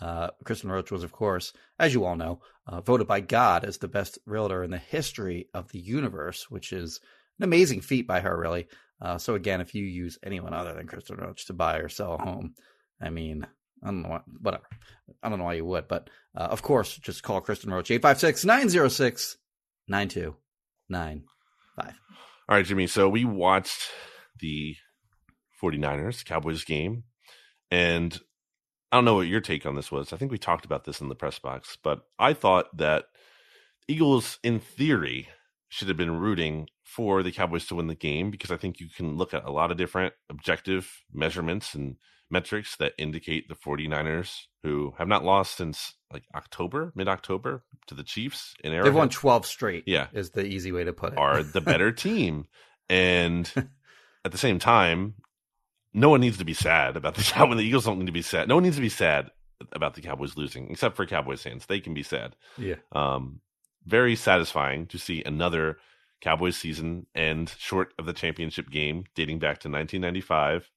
Uh, Kristen Roach was, of course, as you all know, uh, voted by God as the best realtor in the history of the universe, which is an amazing feat by her, really. Uh, so, again, if you use anyone other than Kristen Roach to buy or sell a home, I mean, I don't know, what, whatever. I don't know why you would, but uh, of course, just call Kristen Roach, 856 906 9295. All right, Jimmy. So we watched the 49ers Cowboys game, and I don't know what your take on this was. I think we talked about this in the press box, but I thought that Eagles, in theory, should have been rooting for the Cowboys to win the game because I think you can look at a lot of different objective measurements and metrics that indicate the 49ers who have not lost since like October, mid October to the Chiefs in Arrowhead. They've won 12 straight. Yeah. Is the easy way to put it. Are the better team. And at the same time, no one needs to be sad about the Cowboys. The Eagles don't need to be sad. No one needs to be sad about the Cowboys losing, except for Cowboys fans. They can be sad. yeah. Um, very satisfying to see another Cowboys season end short of the championship game dating back to 1995.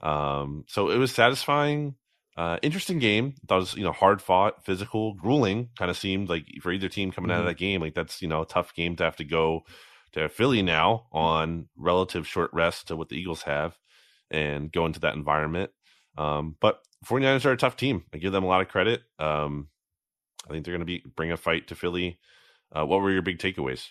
Um, so it was satisfying, uh, interesting game. Thought it was you know hard fought, physical, grueling. Kind of seemed like for either team coming out of Mhm. that game, like that's you know a tough game to have to go to Philly now on relative short rest to what the Eagles have, and go into that environment. Um, but 49ers are a tough team. I give them a lot of credit. Um, I think they're going to be bring a fight to Philly. Uh, what were your big takeaways?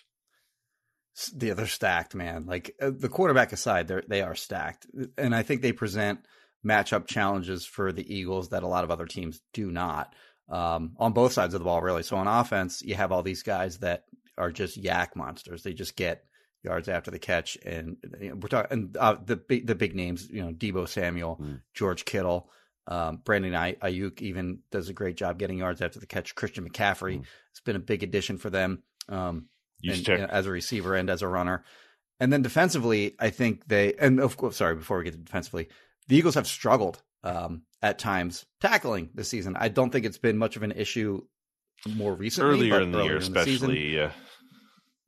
Yeah, they're stacked, man. Like uh, the quarterback aside, they're they are stacked, and I think they present matchup challenges for the Eagles that a lot of other teams do not. Um, on both sides of the ball, really. So on offense, you have all these guys that are just YAC monsters. They just get yards after the catch, and you know, we're talking and uh, the big the big names. You know, Deebo Samuel, Mm. George Kittle. Um, Brandon Aiyuk even does a great job getting yards after the catch. Christian McCaffrey Mm. has been a big addition for them. Um, and, you know, as a receiver and as a runner. And then defensively, I think they and of course, sorry, before we get to defensively, the Eagles have struggled um, at times tackling this season. I don't think it's been much of an issue more recently. earlier but in the year, earlier in the season, especially. yeah.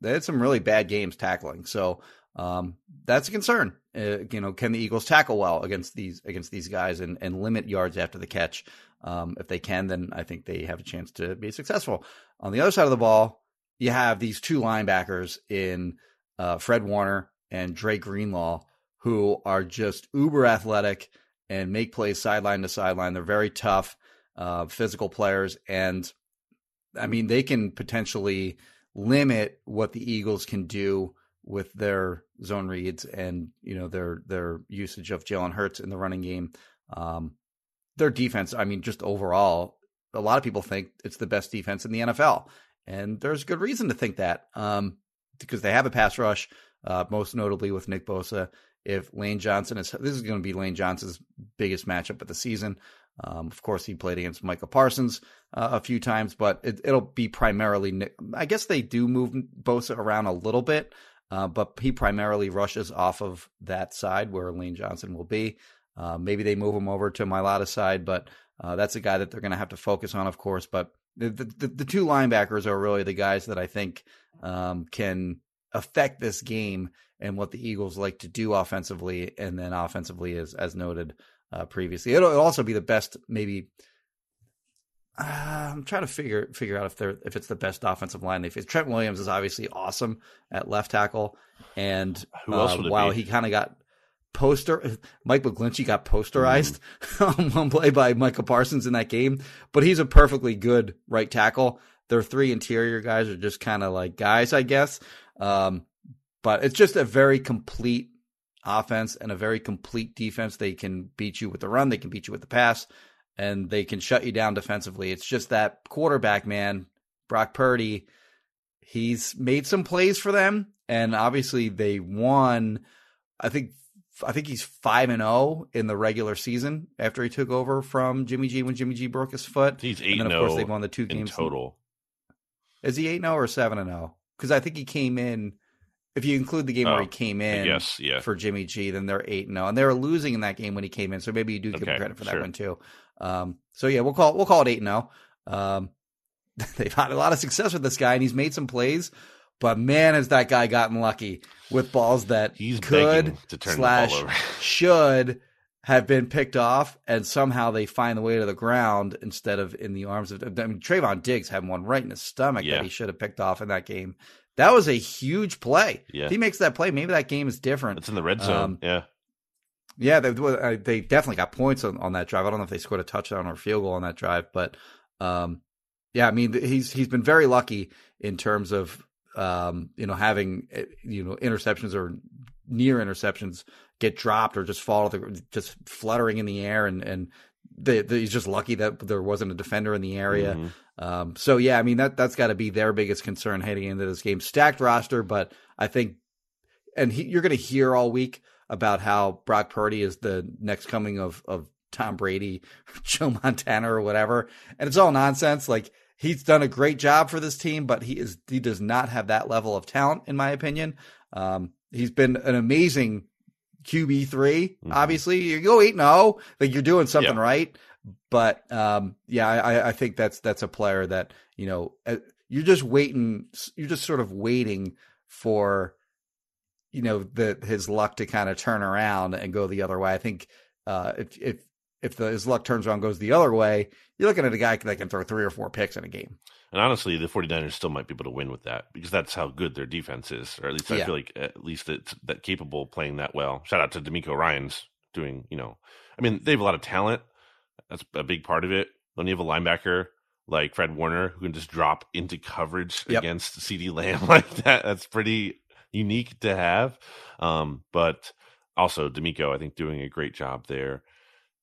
They had some really bad games tackling. So um, that's a concern. Uh, you know, can the Eagles tackle well against these against these guys and, and limit yards after the catch? Um, if they can, then I think they have a chance to be successful. On the other side of the ball, you have these two linebackers in uh, Fred Warner and Dre Greenlaw, who are just uber athletic and make plays sideline to sideline. They're very tough, uh, physical players, and I mean they can potentially limit what the Eagles can do with their zone reads and you know their their usage of Jalen Hurts in the running game. Um, their defense, I mean, just overall, a lot of people think it's the best defense in the NFL, and there's good reason to think that um, because they have a pass rush, uh, most notably with Nick Bosa. If Lane Johnson is, this is going to be Lane Johnson's biggest matchup of the season. Um, of course, he played against Micah Parsons uh, a few times, but it, it'll be primarily. Nick, I guess they do move Bosa around a little bit, uh, but he primarily rushes off of that side where Lane Johnson will be. Uh, maybe they move him over to Mailata's side, but uh, that's a guy that they're going to have to focus on, of course. But the, the the two linebackers are really the guys that I think um, can affect this game and what the Eagles like to do offensively, and then offensively, as as noted uh, previously, it'll, it'll also be the best. Maybe uh, I'm trying to figure figure out if they're if it's the best offensive line they face. Trent Williams is obviously awesome at left tackle, and Who else uh, would be? he kind of got poster Mike McGlinchey got posterized on one play by Micah Parsons in that game, but he's a perfectly good right tackle. Their three interior guys are just kind of like guys, I guess. Um, but it's just a very complete offense and a very complete defense. They can beat you with the run, they can beat you with the pass, and they can shut you down defensively. It's just that quarterback, man, Brock Purdy, he's made some plays for them, and obviously they won. I think I think he's five and zero in the regular season after he took over from Jimmy G when Jimmy G broke his foot. He's And eight then and of course oh they zero won the two games total. Is he eight zero oh or seven and zero? Because I think he came in if you include the game where Oh, he came in Yes, yeah. for Jimmy G, then they're eight and zero, and they were losing in that game when he came in. So maybe you do give him credit for that sure. one too. Um, so yeah, we'll call it, we'll call it eight and zero. Um, they've had a lot of success with this guy, and he's made some plays. But man, has that guy gotten lucky with balls that He's could to turn slash the ball over. should have been picked off, and somehow they find the way to the ground instead of in the arms of. I mean, Trevon Diggs had one right in his stomach Yeah. that he should have picked off in that game. That was a huge play. Yeah. If he makes that play, maybe that game is different. It's in the red zone. Um, yeah. Yeah, they uh, they definitely got points on, on that drive. I don't know if they scored a touchdown or a field goal on that drive, but um, yeah, I mean he's he's been very lucky in terms of um, you know having uh, you know interceptions or near interceptions get dropped or just fall to the, just fluttering in the air, and and they, they- he's just lucky that there wasn't a defender in the area. Mhm. Um, so yeah, I mean that that's got to be their biggest concern heading into this game. Stacked roster, but I think, and he, you're going to hear all week about how Brock Purdy is the next coming of of Tom Brady, Joe Montana, or whatever, and it's all nonsense. Like he's done a great job for this team, but he is he does not have that level of talent, in my opinion. Um, he's been an amazing QB 3 Mhm. Obviously, you go eight zero, like you're doing something Yeah. right. But um, yeah, I, I think that's that's a player that you know uh, you're just waiting. You're just sort of waiting for you know the his luck to kind of turn around and go the other way. I think uh, if if if the, his luck turns around and goes the other way, you're looking at a guy that can throw three or four picks in a game. And honestly, the 49ers still might be able to win with that because that's how good their defense is, or at least I Yeah. feel like at least it's that capable of playing that well. Shout out to DeMeco Ryans doing, you know, I mean, they have a lot of talent. That's a big part of it. When you have a linebacker like Fred Warner who can just drop into coverage Yep. against CeeDee Lamb like that, that's pretty unique to have. Um, but also DeMeco, I think, doing a great job there.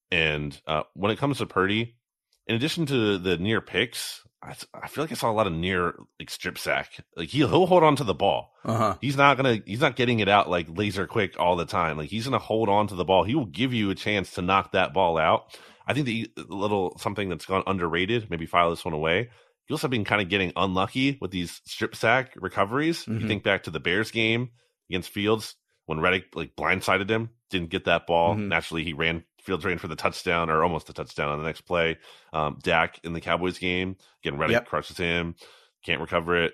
And uh, when it comes to Purdy, in addition to the near picks, I, I feel like I saw a lot of near like strip sack. Like he'll he'll hold on to the ball. Uh huh. He's not gonna he's not getting it out like laser quick all the time. Like he's gonna hold on to the ball. He will give you a chance to knock that ball out. I think the little something that's gone underrated. Maybe file this one away. He also been kind of getting unlucky with these strip sack recoveries. Mhm. You think back to the Bears game against Fields when Reddick like blindsided him, didn't get that ball. Mhm. Naturally, he ran Fields ran for the touchdown or almost a touchdown on the next play. Um, Dak in the Cowboys game, again, Reddick Yep. crushes him, can't recover it.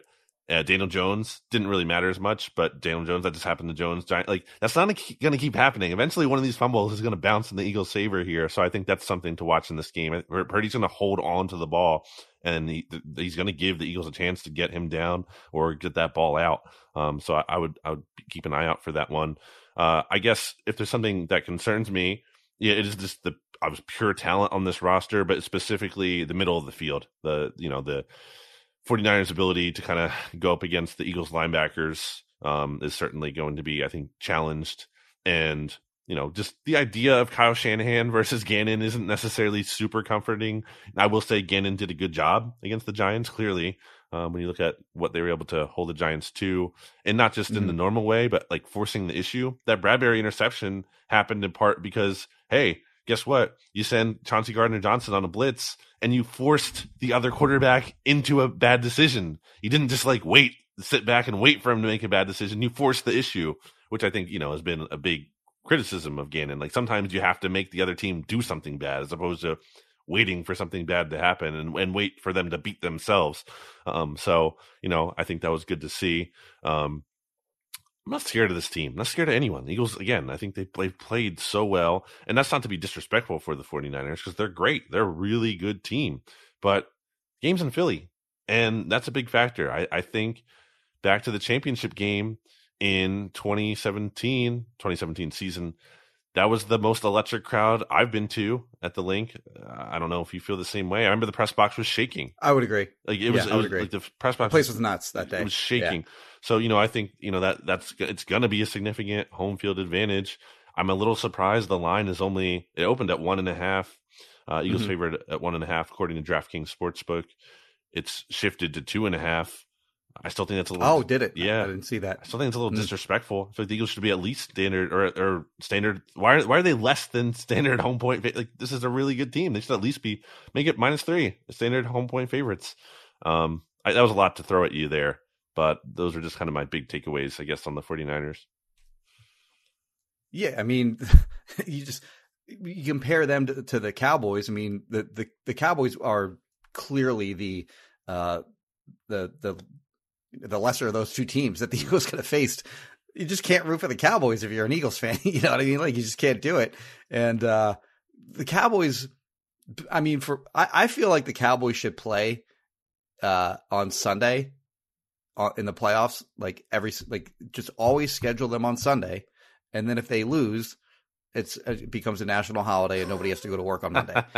Uh, Daniel Jones didn't really matter as much, but Daniel Jones that just happened to Jones. Giant like that's not going to keep happening. Eventually, one of these fumbles is going to bounce in the Eagles' favor here. So I think that's something to watch in this game. Purdy's going to hold on to the ball, and he, he's going to give the Eagles a chance to get him down or get that ball out. Um, so I, I would I would keep an eye out for that one. Uh, I guess if there's something that concerns me, yeah, it is just the I was pure talent on this roster, but specifically the middle of the field. The you know the 49ers ability to kind of go up against the Eagles linebackers um, is certainly going to be, I think, challenged. And, you know, just the idea of Kyle Shanahan versus Gannon isn't necessarily super comforting. I will say Gannon did a good job against the Giants, clearly, um, when you look at what they were able to hold the Giants to, and not just in the normal way, but like forcing the issue. That Bradberry interception happened in part because, hey, guess what? You send Chauncey Gardner Johnson on a blitz and you forced the other quarterback into a bad decision. You didn't just like wait, sit back and wait for him to make a bad decision. You forced the issue, which I think, you know, has been a big criticism of Gannon. Like sometimes you have to make the other team do something bad as opposed to waiting for something bad to happen and, and wait for them to beat themselves. Um, so, you know, I think that was good to see. Um, I'm not scared of this team. I'm not scared of anyone. The Eagles, again, I think they they've played so well. And that's not to be disrespectful for the 49ers because they're great. They're a really good team. But games in Philly, and that's a big factor. I, I think back to the championship game in 2017, 2017 season, that was the most electric crowd I've been to at the Linc. Uh, I don't know if you feel the same way. I remember the press box was shaking. I would agree. Like it Yeah, was, I it would was agree. like the press box The place was nuts that day. it was shaking. So you know, I think you know that that's it's going to be a significant home field advantage. I'm a little surprised the line is only it opened at one and a half. Uh, Eagles Mhm. favored at one and a half according to DraftKings Sportsbook. It's shifted to two and a half. I still think that's a little. Oh, did it? Yeah. I didn't see that. I still think it's a little Mm. disrespectful. I feel like the Eagles should be at least standard or or standard. Why are why are they less than standard home point? Like this is a really good team. They should at least be make it minus three standard home point favorites. Um, I, that was a lot to throw at you there. But those are just kind of my big takeaways, I guess, on the 49ers. Yeah, I mean, you just you compare them to, to, the Cowboys. I mean, the, the the Cowboys are clearly the uh the the the lesser of those two teams that the Eagles could have faced. You just can't root for the Cowboys if you're an Eagles fan. You know what I mean? Like you just can't do it. And uh the Cowboys I mean, for I, I feel like the Cowboys should play uh on Sunday uh, in the playoffs, like every like just always schedule them on Sunday, and then if they lose, it's it becomes a national holiday and nobody has to go to work on Monday,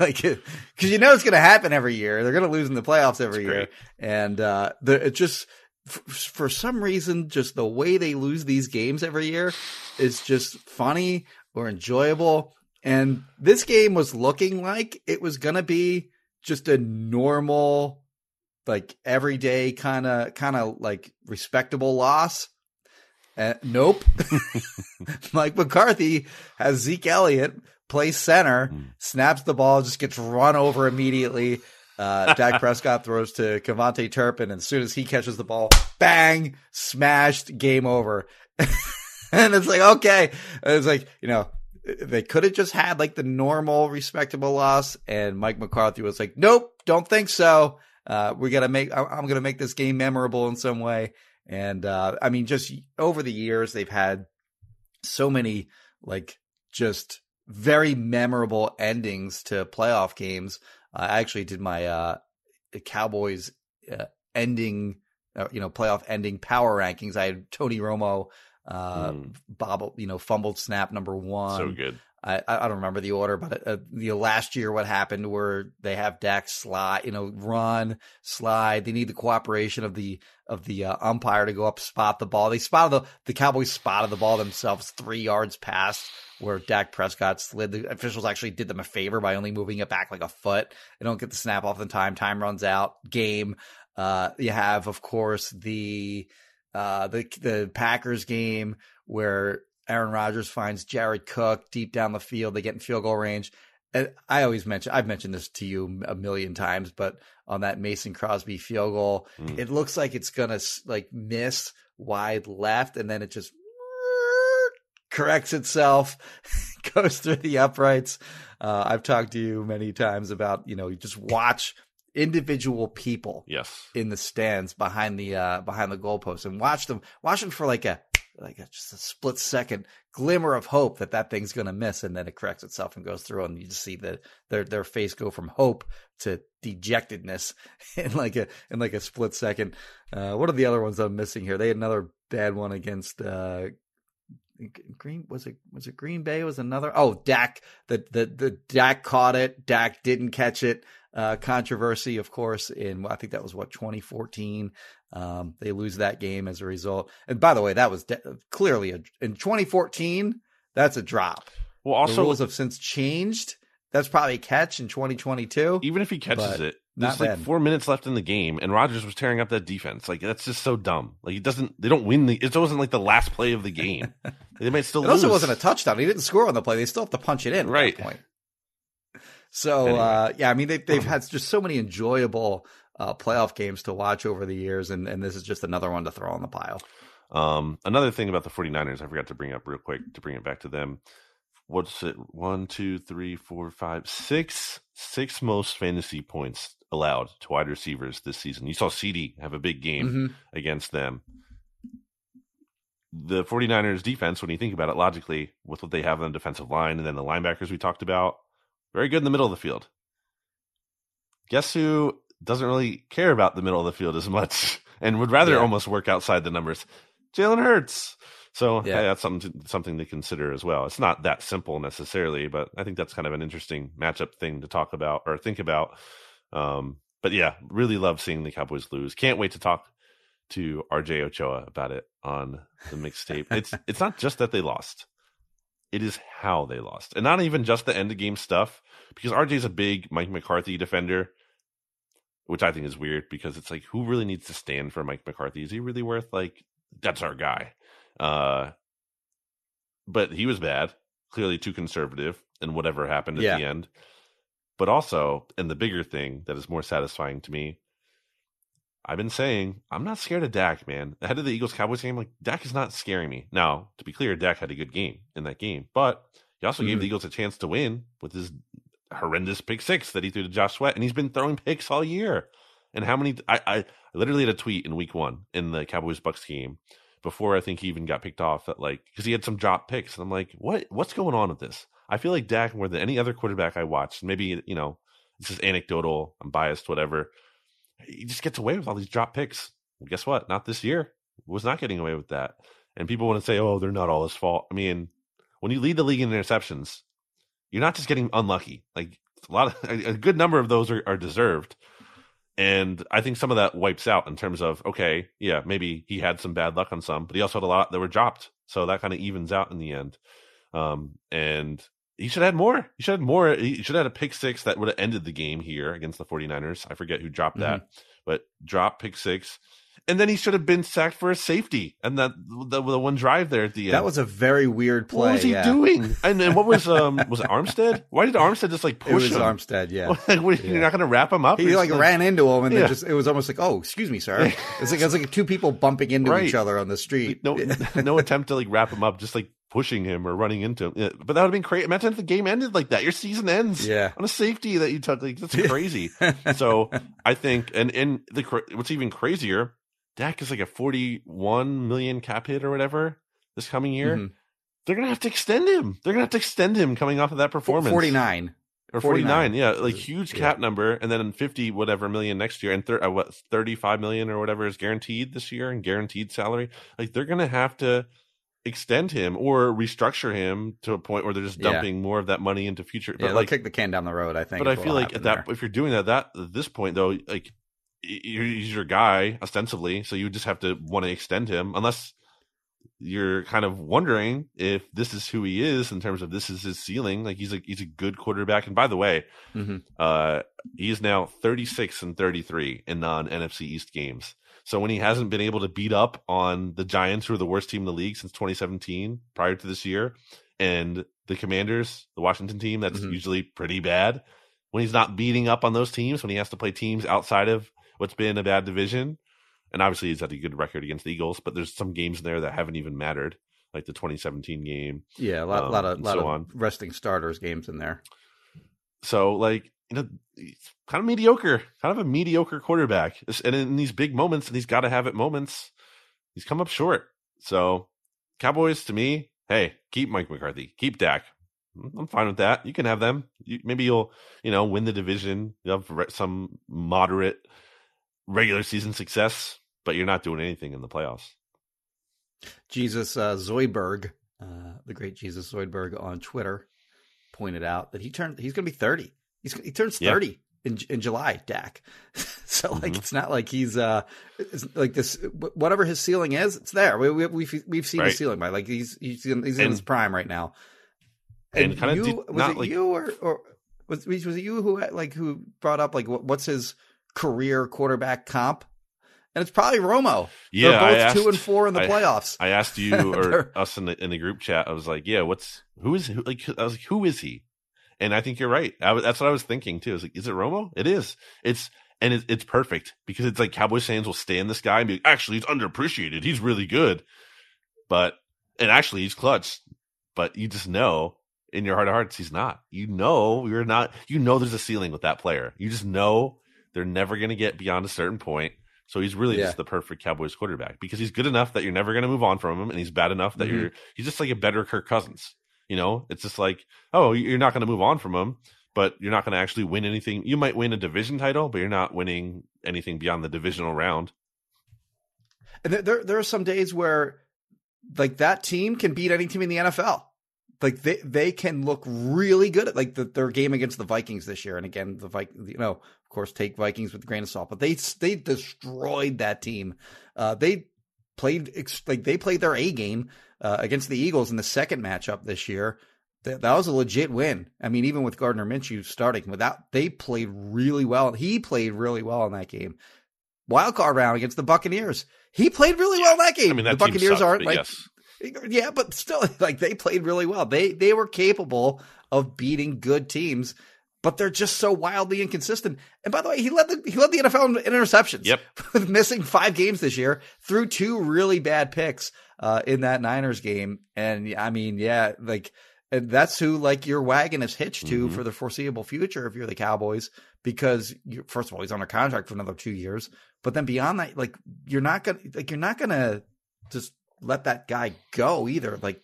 like because you know it's going to happen every year. They're going to lose in the playoffs every year, and uh, the, it just for, for some reason, just the way they lose these games every year is just funny or enjoyable. And this game was looking like it was going to be just a normal like everyday kind of kind of like respectable loss. Uh, nope. Mike McCarthy has Zeke Elliott play center, mm. snaps the ball, just gets run over immediately. Uh, Dak Prescott throws to KaVontae Turpin, and as soon as he catches the ball, bang, smashed, game over. and it's like, okay. It's like, you know, they could have just had like the normal respectable loss. And Mike McCarthy was like, nope, don't think so. Uh, we got to make, I'm going to make this game memorable in some way. And, uh, I mean, just over the years, they've had so many like just very memorable endings to playoff games. I actually did my, uh, Cowboys, uh, ending, uh, you know, playoff ending power rankings. I had Tony Romo, uh, mm. bobble, you know, fumbled snap number one. So good. I, I don't remember the order, but uh, last year what happened where they have Dak slide, you know, run, slide. They need the cooperation of the of the uh, umpire to go up, spot the ball. They spotted the the Cowboys spotted the ball themselves three yards past where Dak Prescott slid. The officials actually did them a favor by only moving it back like a foot. They don't get the snap off in time. Time runs out. Game. Uh, you have, of course, the uh, the the Packers game where Aaron Rodgers finds Jared Cook deep down the field. They get in field goal range. And I always mention, I've mentioned this to you a million times, but on that Mason Crosby field goal, mm. it looks like it's going to like miss wide left and then it just corrects itself, goes through the uprights. Uh, I've talked to you many times about, you know, you just watch individual people yes in the stands behind the uh behind the goalpost and watch them watch them for like a like a, just a split second glimmer of hope that that thing's going to miss, and then it corrects itself and goes through, and you just see the their their face go from hope to dejectedness in like a in like a split second. Uh, what are the other ones I'm missing here? They had another bad one against uh, Green was it was it Green Bay was another oh Dak the the the Dak caught it Dak didn't catch it uh, controversy of course in I think that was what 2014 um, they lose that game as a result. And by the way, that was de- clearly a, in 2014. That's a drop. Well, also the rules have since changed. That's probably a catch in 2022. Even if he catches it, there's like four minutes left in the game, and Rodgers was tearing up that defense. Like that's just so dumb. Like he doesn't. They don't win the. It wasn't like the last play of the game. they might still. it lose. also wasn't a touchdown. He didn't score on the play. They still have to punch it in. Right. point. So anyway. uh, yeah, I mean they, they've had just so many enjoyable uh, playoff games to watch over the years, and, and this is just another one to throw on the pile. Um, another thing about the 49ers, I forgot to bring up real quick to bring it back to them. What's it? One, two, three, four, five, six, six most fantasy points allowed to wide receivers this season. You saw CeeDee have a big game mm-hmm. against them. The 49ers defense, when you think about it logically, with what they have on the defensive line and then the linebackers we talked about, very good in the middle of the field. Guess who doesn't really care about the middle of the field as much and would rather yeah. almost work outside the numbers. Jalen Hurts. So yeah. Hey, that's something to, something to consider as well. It's not that simple necessarily, but I think that's kind of an interesting matchup thing to talk about or think about. Um, but yeah, really love seeing the Cowboys lose. Can't wait to talk to RJ Ochoa about it on the mixtape. it's it's not just that they lost; it is how they lost, and not even just the end of game stuff. Because RJ is a big Mike McCarthy defender, which I think is weird because it's like, who really needs to stand for Mike McCarthy? Is he really worth like that's our guy? Uh, but he was bad, clearly too conservative, and whatever happened at yeah. the end. But also, and the bigger thing that is more satisfying to me, I've been saying I'm not scared of Dak, man. Ahead of the Eagles Cowboys game, like Dak is not scaring me. Now, to be clear, Dak had a good game in that game, but he also mm-hmm. gave the Eagles a chance to win with his horrendous pick six that he threw to Josh Sweat, and he's been throwing picks all year. And how many? I, I literally had a tweet in Week One in the Cowboys Bucks game before I think he even got picked off at like because he had some drop picks, and I'm like, what? What's going on with this? I feel like Dak more than any other quarterback I watched. Maybe you know this is anecdotal. I'm biased, whatever. He just gets away with all these drop picks. Well, guess what? Not this year. Was not getting away with that. And people want to say, "Oh, they're not all his fault." I mean, when you lead the league in interceptions, you're not just getting unlucky. Like a lot of a good number of those are, are deserved. And I think some of that wipes out in terms of okay, yeah, maybe he had some bad luck on some, but he also had a lot that were dropped, so that kind of evens out in the end. Um, and he should have had more. He should have had more. He should have had a pick six that would have ended the game here against the 49ers. I forget who dropped that, mm-hmm. but drop pick six and then he should have been sacked for a safety, and that the, the one drive there at the end. That was a very weird play. What was he yeah. doing? And and what was um was it Armstead? Why did Armstead just like push it was him? Armstead, yeah. like, what, yeah. You're not going to wrap him up. He like, like, ran into him, and yeah. then just it was almost like, oh, excuse me, sir. It's like it's like two people bumping into right. each other on the street. No, no attempt to like wrap him up, just like pushing him or running into him. But that would have been crazy. Imagine if the game ended like that. Your season ends yeah. on a safety that you took. Like that's crazy. so I think, and and the what's even crazier Dak is like a 41 million cap hit or whatever this coming year. Mm-hmm. They're gonna have to extend him. They're gonna have to extend him coming off of that performance. 49 or 49, 49 yeah, like huge cap yeah. number, and then 50 whatever million next year, and thir- uh, what 35 million or whatever is guaranteed this year and guaranteed salary. Like they're gonna have to extend him or restructure him to a point where they're just dumping yeah. more of that money into future. But yeah, like kick the can down the road. I think. But I feel like at that, if you're doing that, that at this point though, like he's your guy ostensibly, so you just have to want to extend him, unless you're kind of wondering if this is who he is in terms of this is his ceiling. Like he's a he's a good quarterback. And by the way, mm-hmm. uh, he is now 36 and 33 in non NFC East games. So when he hasn't been able to beat up on the Giants, who are the worst team in the league since 2017, prior to this year, and the Commanders, the Washington team, that's mm-hmm. usually pretty bad. When he's not beating up on those teams, when he has to play teams outside of what's been a bad division. And obviously, he's had a good record against the Eagles, but there's some games in there that haven't even mattered, like the 2017 game. Yeah, a lot, um, lot of, lot so of on. resting starters games in there. So, like, you know, kind of mediocre, kind of a mediocre quarterback. And in these big moments, and he's got to have it moments, he's come up short. So, Cowboys, to me, hey, keep Mike McCarthy, keep Dak. I'm fine with that. You can have them. You, maybe you'll, you know, win the division. You have some moderate regular season success, but you're not doing anything in the playoffs. Jesus uh, Zoidberg, uh, the great Jesus Zoidberg on Twitter, pointed out that he turned. He's going to be thirty. He's, he turns thirty yeah. in in July. Dak. so like, mm-hmm. it's not like he's uh, like this. Whatever his ceiling is, it's there. We, we, we've we've seen right. his ceiling by like he's he's in, he's in his prime right now. And, and kind you, of was it like, you or, or was was it you who like who brought up like what, what's his career quarterback comp. And it's probably Romo. Yeah, They're both asked, two and four in the I, playoffs. I asked you or us in the in the group chat. I was like, "Yeah, what's who is who, like?" I was like, "Who is he?" And I think you're right. I, that's what I was thinking too. I was like, "Is it Romo?" It is. It's and it, it's perfect because it's like Cowboys fans will stand this guy and be like, "Actually, he's underappreciated. He's really good." But and actually, he's clutch. But you just know in your heart of hearts, he's not. You know, you're not. You know, there's a ceiling with that player. You just know they're never going to get beyond a certain point. So he's really yeah. just the perfect Cowboys quarterback because he's good enough that you're never going to move on from him, and he's bad enough that mm-hmm. you're he's just like a better Kirk Cousins. You know, it's just like, oh, you're not going to move on from him, but you're not going to actually win anything. You might win a division title, but you're not winning anything beyond the divisional round. And there, there, are some days where, like that team can beat any team in the NFL like they they can look really good at like the, their game against the Vikings this year. And again, the Vikings, you know, course, take Vikings with a grain of salt, but they they destroyed that team. Uh, they played like they played their A game uh, against the Eagles in the second matchup this year. That, that was a legit win. I mean, even with Gardner Minshew starting, without they played really well. He played really well in that game. Wild card round against the Buccaneers. He played really well in that game. I mean, the Buccaneers sucked, aren't like yes. Yeah, but still, like they played really well. They they were capable of beating good teams. But they're just so wildly inconsistent. And by the way, he led the he led the NFL in interceptions. Yep. with missing five games this year through two really bad picks uh, in that Niners game. And I mean, yeah, like and that's who like your wagon is hitched to Mhm. for the foreseeable future if you're the Cowboys, because you, first of all, he's under contract for another two years. But then beyond that, like you're not gonna like you're not gonna just let that guy go either. Like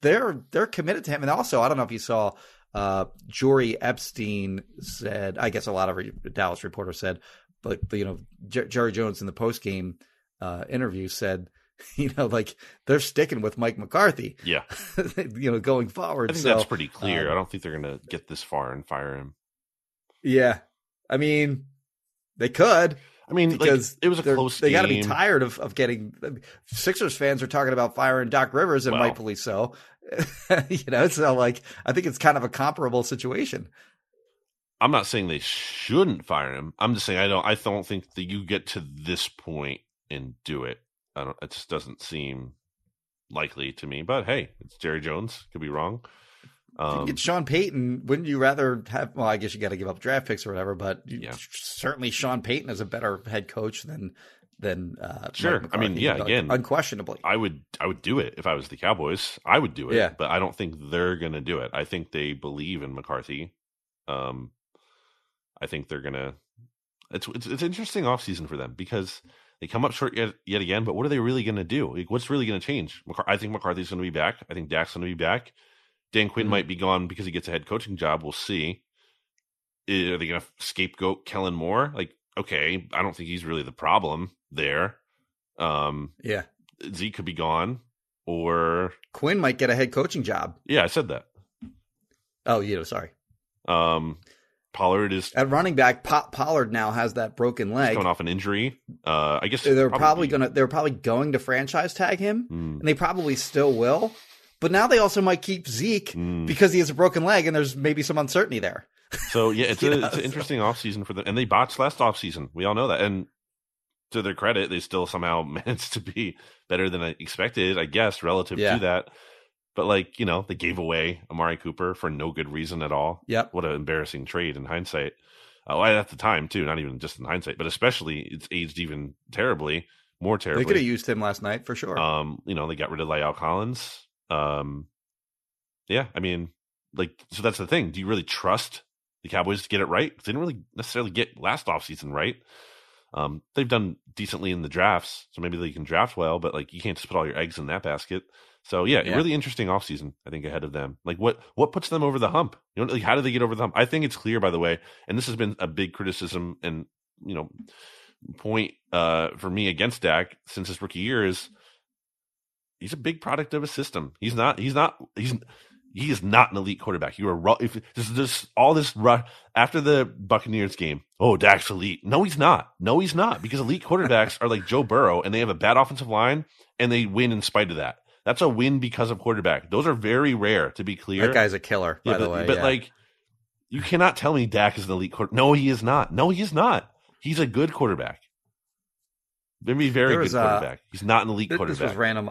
they're they're committed to him. And also, I don't know if you saw uh Jori Epstein said, I guess a lot of re- Dallas reporters said, but you know, Jer- Jerry Jones in the post game uh interview said, you know, like they're sticking with Mike McCarthy, Yeah, you know, going forward. I think So, that's pretty clear. um, I don't think they're going to get this far and fire him. Yeah. I mean, they could I mean, because like, it was a close. They got to be tired of, of getting Sixers fans are talking about firing Doc Rivers and Well. rightfully so. you know, so like I think it's kind of a comparable situation. I'm not saying they shouldn't fire him. I'm just saying I don't. I don't think that you get to this point and do it. I don't. It just doesn't seem likely to me. But hey, it's Jerry Jones. Could be wrong. Um, get Sean Payton, wouldn't you rather have? Well, I guess you got to give up draft picks or whatever, but Yeah. certainly Sean Payton is a better head coach than than uh, Sure. I mean, yeah, again, unquestionably. I would. I would do it if I was the Cowboys. I would do it. Yeah. But I don't think they're going to do it. I think they believe in McCarthy. Um, I think they're gonna. It's it's it's interesting off season for them because they come up short yet yet again. But what are they really going to do? Like, what's really going to change? I think McCarthy's going to be back. I think Dak's going to be back. Dan Quinn Mhm. might be gone because he gets a head coaching job. We'll see. Are they going to scapegoat Kellen Moore? Like, okay, I don't think he's really the problem there. Um, yeah, Zeke could be gone, or Quinn might get a head coaching job. yeah, I said that. Oh, you know, sorry. Um, Pollard is At running back, Po- Pollard now has that broken leg. coming off an injury. Uh, I guess They're probably gonna they're probably going to franchise tag him, Mm, and they probably still will. But now they also might keep Zeke mm. because he has a broken leg, and there's maybe some uncertainty there. So yeah, it's, a, know, it's an so- interesting offseason for them, and they botched last offseason. We all know that, and to their credit, they still somehow managed to be better than I expected, I guess, relative Yeah. to that. But like you know, they gave away Amari Cooper for no good reason at all. Yep. What an embarrassing trade in hindsight. Uh, well, at the time too, not even just in hindsight, but especially it's aged even terribly, more terribly. They could have used him last night for sure. Um, you know, they got rid of La'el Collins. Um, yeah, I mean, like, so that's the thing. Do you really trust the Cowboys to get it right? They didn't really necessarily get last offseason right. Um, they've done decently in the drafts, so maybe they can draft well, but like, you can't just put all your eggs in that basket. So yeah, Yeah. really interesting offseason, I think, ahead of them. Like, what what puts them over the hump? You know, like, how do they get over the hump? I think it's clear, by the way, and this has been a big criticism and you know point uh for me against Dak since his rookie year is he's a big product of a system. He's not. He's not. He's he is not an elite quarterback. You are if this this all this ru- after the Buccaneers game. Oh, Dak's elite. No, he's not. No, he's not because elite quarterbacks are like Joe Burrow and they have a bad offensive line and they win in spite of that. That's a win because of quarterback. Those are very rare to be clear. that guy's a killer, by yeah, the but, way. but yeah. like you cannot tell me Dak is an elite quarterback. No, he is not. No, he is not. He's a good quarterback. Maybe very good was, uh, quarterback. He's not an elite Th- quarterback. This was random.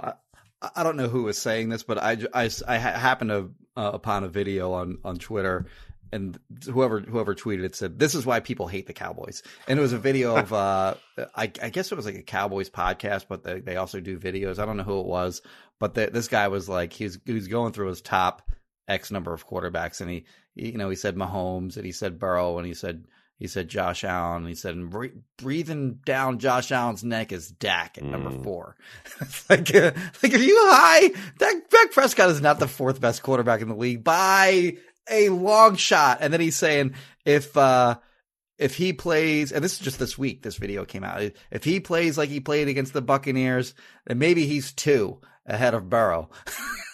I, don't know who was saying this, but I, I, I happened to uh, upon a video on, on Twitter, and whoever whoever tweeted it said, "This is why people hate the Cowboys." And it was a video of, uh, I, I guess it was like a Cowboys podcast, but they, they also do videos. I don't know who it was, but the, this guy was like, he's he's going through his top X number of quarterbacks, and he, he you know he said Mahomes, and he said Burrow, and he said he said Josh Allen. He said, and breathing down Josh Allen's neck is Dak at number Mm. four. Like, uh, like, are you high? Dak, Dak Prescott is not the fourth best quarterback in the league by a long shot. And then he's saying, if, uh, if he plays, and this is just this week, this video came out. If he plays like he played against the Buccaneers, then maybe he's two ahead of Burrow.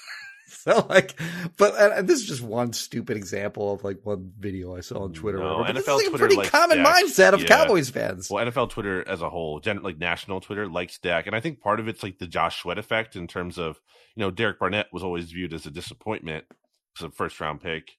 so like, but uh, this is just one stupid example of like one video I saw on Twitter. No, NFL this is like a Twitter pretty common Dak. mindset of Yeah. Cowboys fans. Well, NFL Twitter as a whole, gen- like national Twitter, likes Dak, and I think part of it's like the Josh Sweat effect in terms of you know Derek Barnett was always viewed as a disappointment as a first round pick.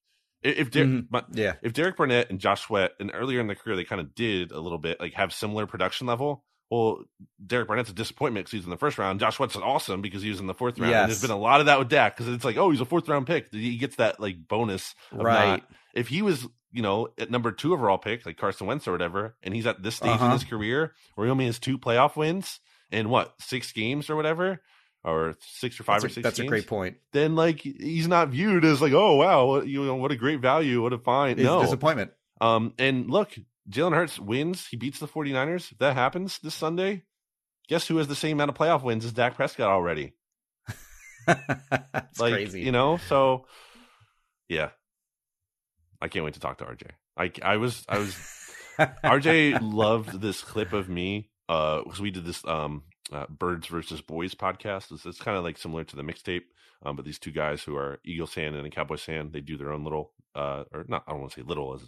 If, Mhm. but Yeah. if Derek Barnett and Josh Sweat, and earlier in the career they kind of did a little bit like have similar production level. Well, Derek Barnett's a disappointment because he's in the first round. Josh Sweat's awesome because he was in the fourth round. And there's been a lot of that with Dak because it's like, oh, he's a fourth round pick. He gets that like bonus, of Right. not- if he was you know, at number two overall pick, like Carson Wentz or whatever, and he's at this stage Uh-huh. in his career where he only has two playoff wins in what six games or whatever, or six or five That's, or a, six. that's a great point. Then like he's not viewed as like, oh wow, what, you know, what a great value, what a fine. It's a No, disappointment. um, and look, Jalen Hurts wins. He beats the 49ers. If that happens this Sunday, guess who has the same amount of playoff wins as Dak Prescott already? That's like, crazy. You know, so yeah. I can't wait to talk to RJ. I, I was I was RJ loved this clip of me uh because we did this um uh, birds versus boys podcast it's, it's kind of like similar to the mixtape um but these two guys who are Eagle Sand and a cowboys fan they do their own little uh or not i don't want to say little as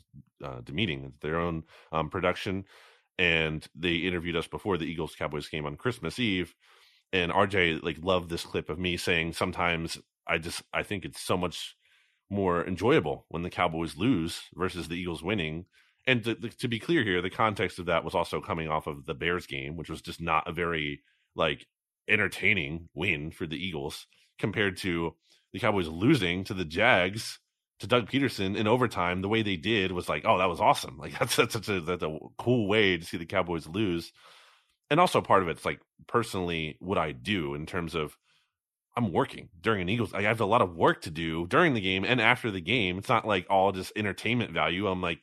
uh demeaning their own um production and they interviewed us before the eagles cowboys game on christmas eve and rj like loved this clip of me saying sometimes i just i think it's so much more enjoyable when the cowboys lose versus the eagles winning and to, to be clear here, the context of that was also coming off of the Bears game, which was just not a very like entertaining win for the Eagles compared to the Cowboys losing to the Jags to Doug Pederson in overtime. The way they did was like, oh, that was awesome. Like that's that's such a that's a cool way to see the Cowboys lose. And also part of it's like personally what I do in terms of I'm working during an Eagles. I have a lot of work to do during the game and after the game. It's not like all just entertainment value. I'm like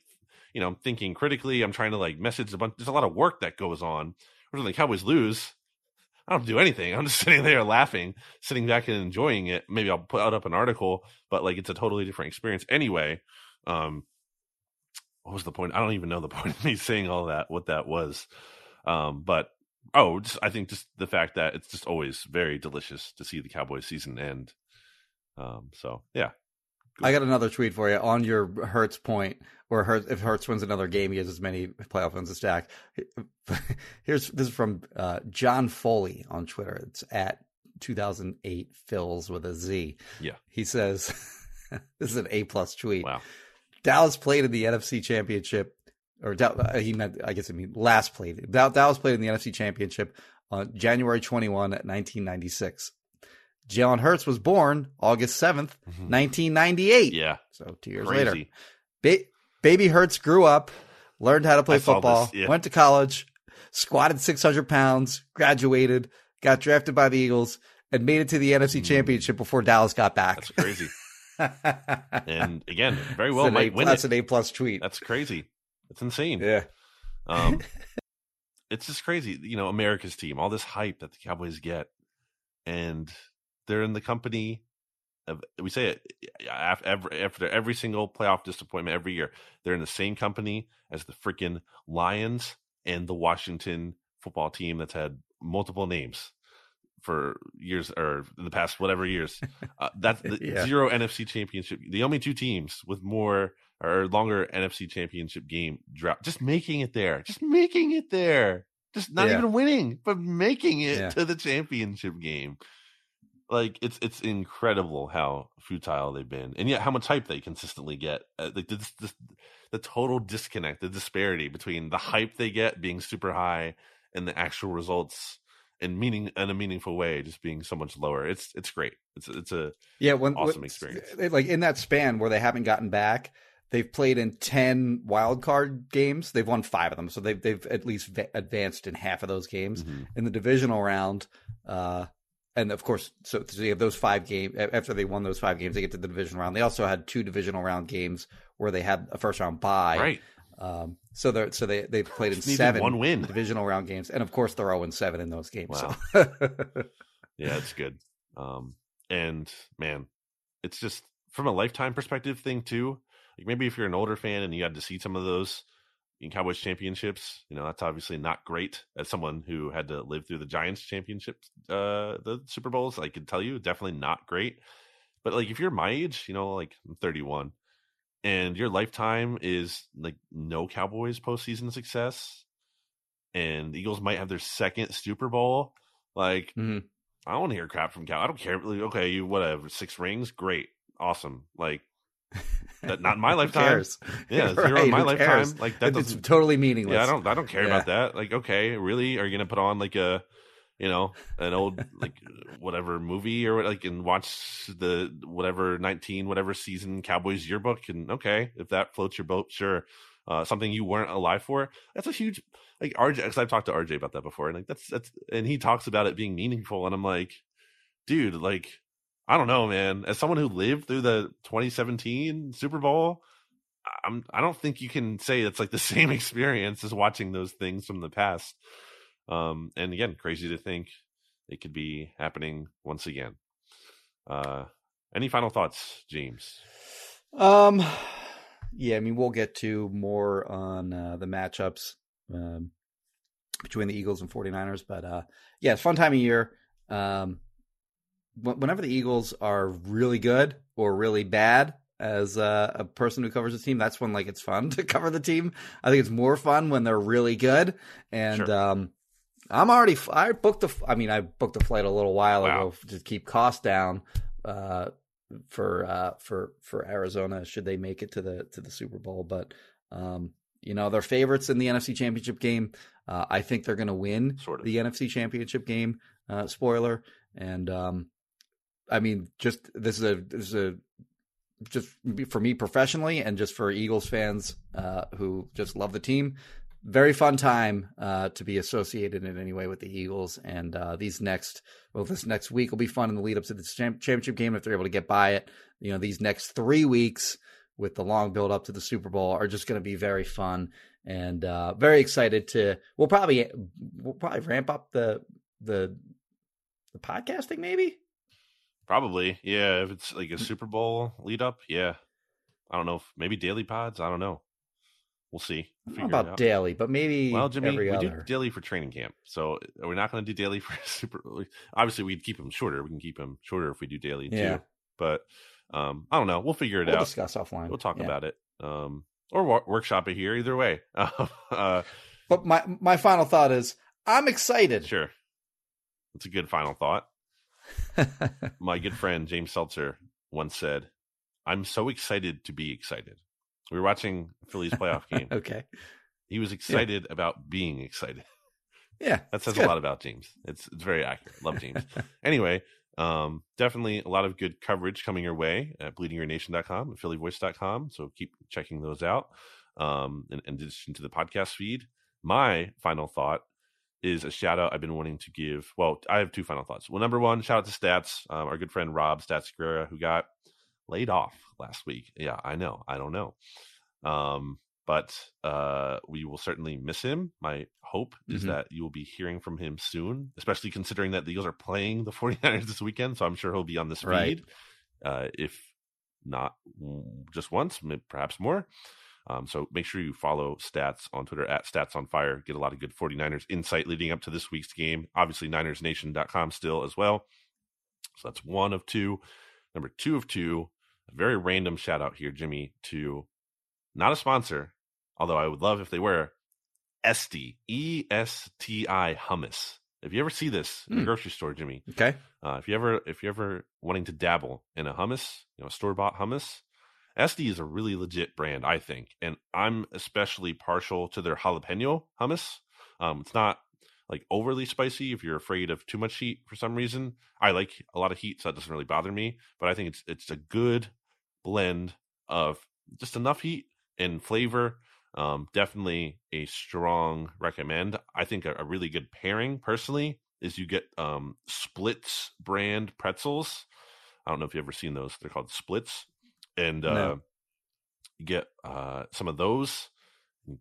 you know, I'm thinking critically. I'm trying to like message a bunch. There's a lot of work that goes on. Whereas when the Cowboys lose, I don't do anything. I'm just sitting there laughing, sitting back and enjoying it. Maybe I'll put out up an article, but like it's a totally different experience anyway. Um, what was the point? I don't even know the point of me saying all that, what that was. Um, but oh, just, I think just the fact that it's just always very delicious to see the Cowboys season end. Um, so yeah, I got another tweet for you on your Hurts point, or Hurts, if Hurts wins another game, he has as many playoff wins as Dak. Here's this is from uh, John Foley on Twitter. It's at 2008 Phils with a Z. Yeah. he says this is an A plus tweet. wow, Dallas played in the NFC Championship, or uh, he meant, I guess, I mean, last played. Dal- Dallas played in the NFC Championship on January 21, 1996. Jalen Hurts was born August 7th, 1998. Mm-hmm. yeah, So two years crazy. later. Ba- Baby Hurts grew up, learned how to play I football, yeah. went to college, squatted 600 pounds, graduated, got drafted by the Eagles, and made it to the NFC Championship before Dallas got back. Mm. That's crazy. and again, very well might A- win That's it. an A plus tweet. That's crazy. It's insane. yeah. Um, it's just crazy. You know, America's team, all this hype that the Cowboys get, and they're in the company of. We say it after every, after every single playoff disappointment every year. They're in the same company as the freaking Lions and the Washington football team that's had multiple names for years or in the past whatever years. Uh, that's the Yeah. zero NFC championship. The only two teams with more or longer NFC championship game drought. Just making it there. Just making it there. Just not Yeah. even winning, but making it Yeah. to the championship game. Like it's it's incredible how futile they've been, and yet how much hype they consistently get. Uh, like this, this, the total disconnect, the disparity between the hype they get being super high and the actual results and meaning in a meaningful way just being so much lower. It's it's great. It's it's a Yeah, when Awesome when- experience. Like in that span where they haven't gotten back, they've played in ten wild card games. They've won five of them, so they've they've at least va- advanced in half of those games. Mhm. In the divisional round, uh, and of course, so, so you have those five games. After they won those five games, they get to the divisional round. They also had two divisional round games where they had a first round bye. right. Um, so they so they they've played in seven one win. divisional round games, and of course they're zero and seven in those games. Wow. So. Yeah, it's good. Um, and man, it's just from a lifetime perspective thing too. Like maybe if you're an older fan and you had to see some of those in Cowboys championships, you know that's obviously not great. As someone who had to live through the Giants championships, uh, the Super Bowls, I can tell you, definitely not great. But like if you're my age, you know, like I'm 31, and your lifetime is like no Cowboys postseason success, and the Eagles might have their second Super Bowl, like Mhm. I don't want to hear crap from Cal. I don't care. Like, okay, you whatever, six rings, great, awesome. Like that, not in my lifetime. cares? Yeah, zero Right, in my lifetime. Like that it's totally meaningless. Yeah, I don't. I don't care Yeah. about that. Like, okay, really, are you gonna put on like a you know, an old like whatever movie or like and watch the whatever nineteen whatever season Cowboys yearbook and okay, if that floats your boat, sure. Uh, something you weren't alive for. That's a huge like RJ. Because I've talked to RJ about that before, and like that's that's and he talks about it being meaningful, and I'm like, dude, like I don't know, man. As someone who lived through the 2017 Super Bowl, I'm I don't think you can say it's like the same experience as watching those things from the past. Um, and again, crazy to think it could be happening once again. Uh, any final thoughts, James? Um, yeah, I mean, we'll get to more on uh, the matchups um, between the Eagles and 49ers, but uh, yeah, it's fun time of year. Um, whenever the Eagles are really good or really bad, as uh, a person who covers the team, that's when like it's fun to cover the team. I think it's more fun when they're really good, and sure. um, I'm already. I booked the. I mean, I booked the flight a little while wow. ago to keep costs down uh, for uh, for for Arizona. Should they make it to the to the Super Bowl? But um, you know, they're favorites in the NFC Championship game. Uh, I think they're going to win sort of. the NFC Championship game. Uh, spoiler, and um, I mean, just this is a this is a just for me professionally, and just for Eagles fans uh, who just love the team very fun time uh, to be associated in any way with the Eagles. And uh, these next, well, this next week will be fun in the lead up to the championship game if they're able to get by it. You know, these next three weeks with the long build up to the Super Bowl are just going to be very fun and uh, very excited to. We'll probably we'll probably ramp up the the the podcasting maybe. Probably, yeah. If it's like a Super Bowl lead up, yeah. I don't know. If, maybe daily pods. I don't know. We'll see. We'll about daily, but maybe well, Jimmy, we other. do daily for training camp, so we're not going to do daily for super. Obviously, we'd keep them shorter. We can keep them shorter if we do daily yeah. too. But um, I don't know. We'll figure it we'll out. Discuss offline. We'll talk yeah. about it, um, or wor- workshop it here. Either way. uh, but my my final thought is, I'm excited. Sure, that's a good final thought. My good friend James Seltzer once said, "I'm so excited to be excited." We were watching Phillies playoff game. okay. He was excited yeah. about being excited. Yeah. That says a lot about James. It's it's very accurate. Love James. anyway, um, definitely a lot of good coverage coming your way at bleedinggreennation.com and phillyvoice.com. So keep checking those out. Um, in, in addition to the podcast feed. My final thought is a shout out I've been wanting to give. Well, I have two final thoughts. Well, number one, shout out to Stats, um, our good friend Rob Stats Guerra, who got laid off last week. Yeah, I know. I don't know. Um, but uh, we will certainly miss him. My hope is mm-hmm. that you will be hearing from him soon, especially considering that the Eagles are playing the 49ers this weekend. So I'm sure he'll be on this feed, right. uh, if not just once, perhaps more. Um, so make sure you follow Stats on Twitter at Stats on Fire. Get a lot of good 49ers insight leading up to this week's game. Obviously, NinersNation.com still as well. So that's one of two. Number two of two, a very random shout out here, Jimmy, to not a sponsor, although I would love if they were, Esti, E S T I hummus. If you ever see this in the hmm. grocery store, Jimmy, okay. Uh, if you ever if you ever wanting to dabble in a hummus, you know, store bought hummus, Esti is a really legit brand, I think, and I'm especially partial to their jalapeno hummus. Um, it's not like overly spicy if you're afraid of too much heat for some reason. I like a lot of heat, so that doesn't really bother me. But I think it's it's a good blend of just enough heat and flavor. Um, definitely a strong recommend. I think a, a, really good pairing personally is you get um, Splits brand pretzels. I don't know if you've ever seen those. They're called Splits, and uh, no. get uh, some of those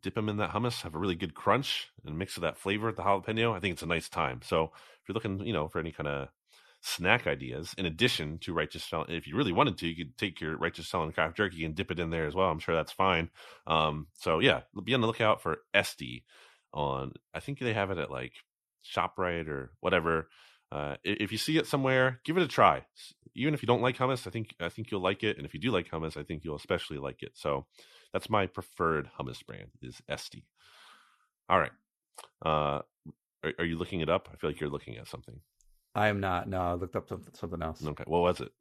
dip them in that hummus, have a really good crunch, and mix of that flavor with the jalapeno. I think it's a nice time. So if you're looking, you know, for any kind of snack ideas, in addition to righteous if you really wanted to, you could take your righteous felon craft jerky and dip it in there as well. I'm sure that's fine. Um, so yeah, be on the lookout for Esti on. I think they have it at like Shoprite or whatever. Uh, if you see it somewhere, give it a try. Even if you don't like hummus, I think I think you'll like it, and if you do like hummus, I think you'll especially like it. So that's my preferred hummus brand is Esti. All right. Uh, are, are, you looking it up? I feel like you're looking at something. I am not. No, I looked up something else. Okay. What was it?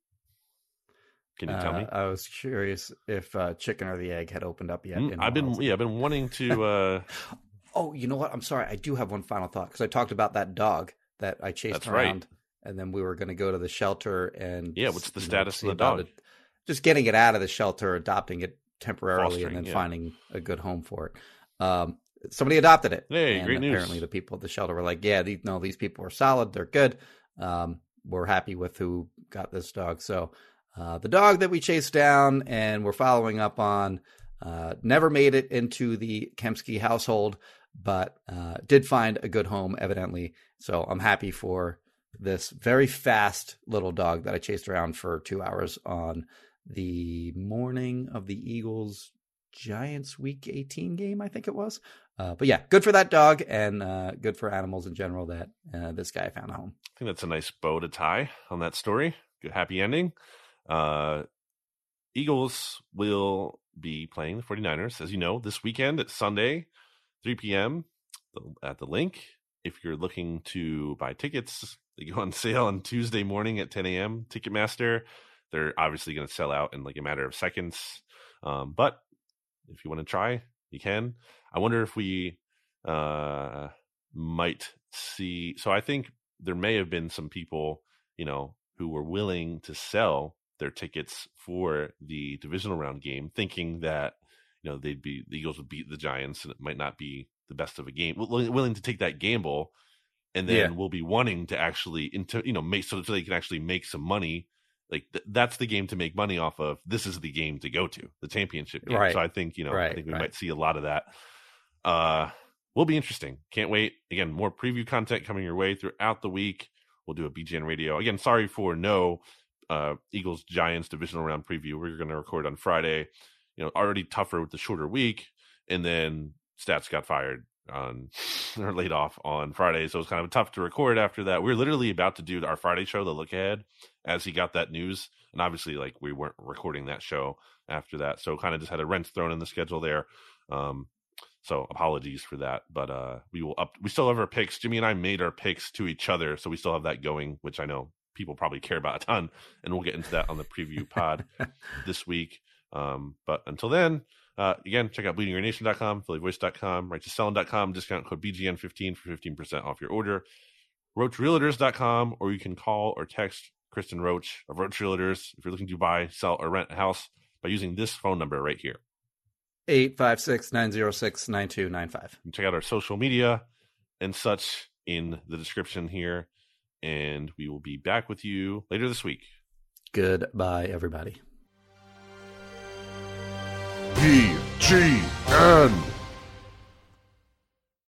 Can you tell me? Uh, I was curious if uh, chicken or the egg had opened up yet. Mm, I've been yeah, I've been wanting to. Uh... oh, you know what? I'm sorry. I do have one final thought because I talked about that dog that I chased That's around, right. And then we were going to go to the shelter and Yeah, what's the you know, status of the dog? it. Just getting it out of the shelter, adopting it temporarily, Fostering, and then yeah. finding a good home for it. Um, somebody adopted it. Hey, and great news. apparently the people at the shelter were like, "Yeah, these, no, these people are solid. They're good. Um, we're happy with who got this dog." So uh, the dog that we chased down and we're following up on uh, never made it into the Kempski household, but uh, did find a good home, evidently. So I'm happy for this very fast little dog that I chased around for two hours on the morning of the Eagles Giants Week 18 game, I think it was. Uh, but yeah, good for that dog and uh, good for animals in general that uh, this guy found a home. I think that's a nice bow to tie on that story. Good happy ending. Uh, Eagles will be playing the 49ers, as you know, this weekend at Sunday, 3 p.m. at the Linc. If you're looking to buy tickets, they go on sale on Tuesday morning at 10 a.m. Ticketmaster. They're obviously going to sell out in like a matter of seconds. Um, but if you want to try, you can. I wonder if we uh, might see. So I think there may have been some people, you know, who were willing to sell their tickets for the divisional round game, thinking that you know they'd be the Eagles would beat the Giants, and it might not be the best of a game. Willing to take that gamble, and then Yeah. we'll be wanting to actually into you know make so, so they can actually make some money. Like th- that's the game to make money off of. This is the game to go to the championship game. Right. So I think you know I think we right. might see a lot of that. Uh, will be interesting. Can't wait. Again, more preview content coming your way throughout the week. We'll do a BGN radio. Again, sorry for no uh, Eagles Giants divisional round preview. We're going to record on Friday. You know, already tougher with the shorter week, and then Stats got fired on or laid off on Friday, so it was kind of tough to record after that. We were literally about to do our Friday show, the look ahead, as he got that news, and obviously, like we weren't recording that show after that, so kind of just had a wrench thrown in the schedule there. Um, so apologies for that, but uh, we will up. We still have our picks. Jimmy and I made our picks to each other, so we still have that going, which I know people probably care about a ton, and we'll get into that on the preview pod this week. Um, but until then, uh, again, check out bleedinggreennation.com, phillyvoice.com, righteousfelon.com, discount code BGN15 for 15% off your order, roachrealtors.com, or you can call or text Kristen Roach of Roach Realtors if you're looking to buy, sell, or rent a house by using this phone number right here. 856 906 9295. Check out our social media and such in the description here. And we will be back with you later this week. Goodbye, everybody. BGN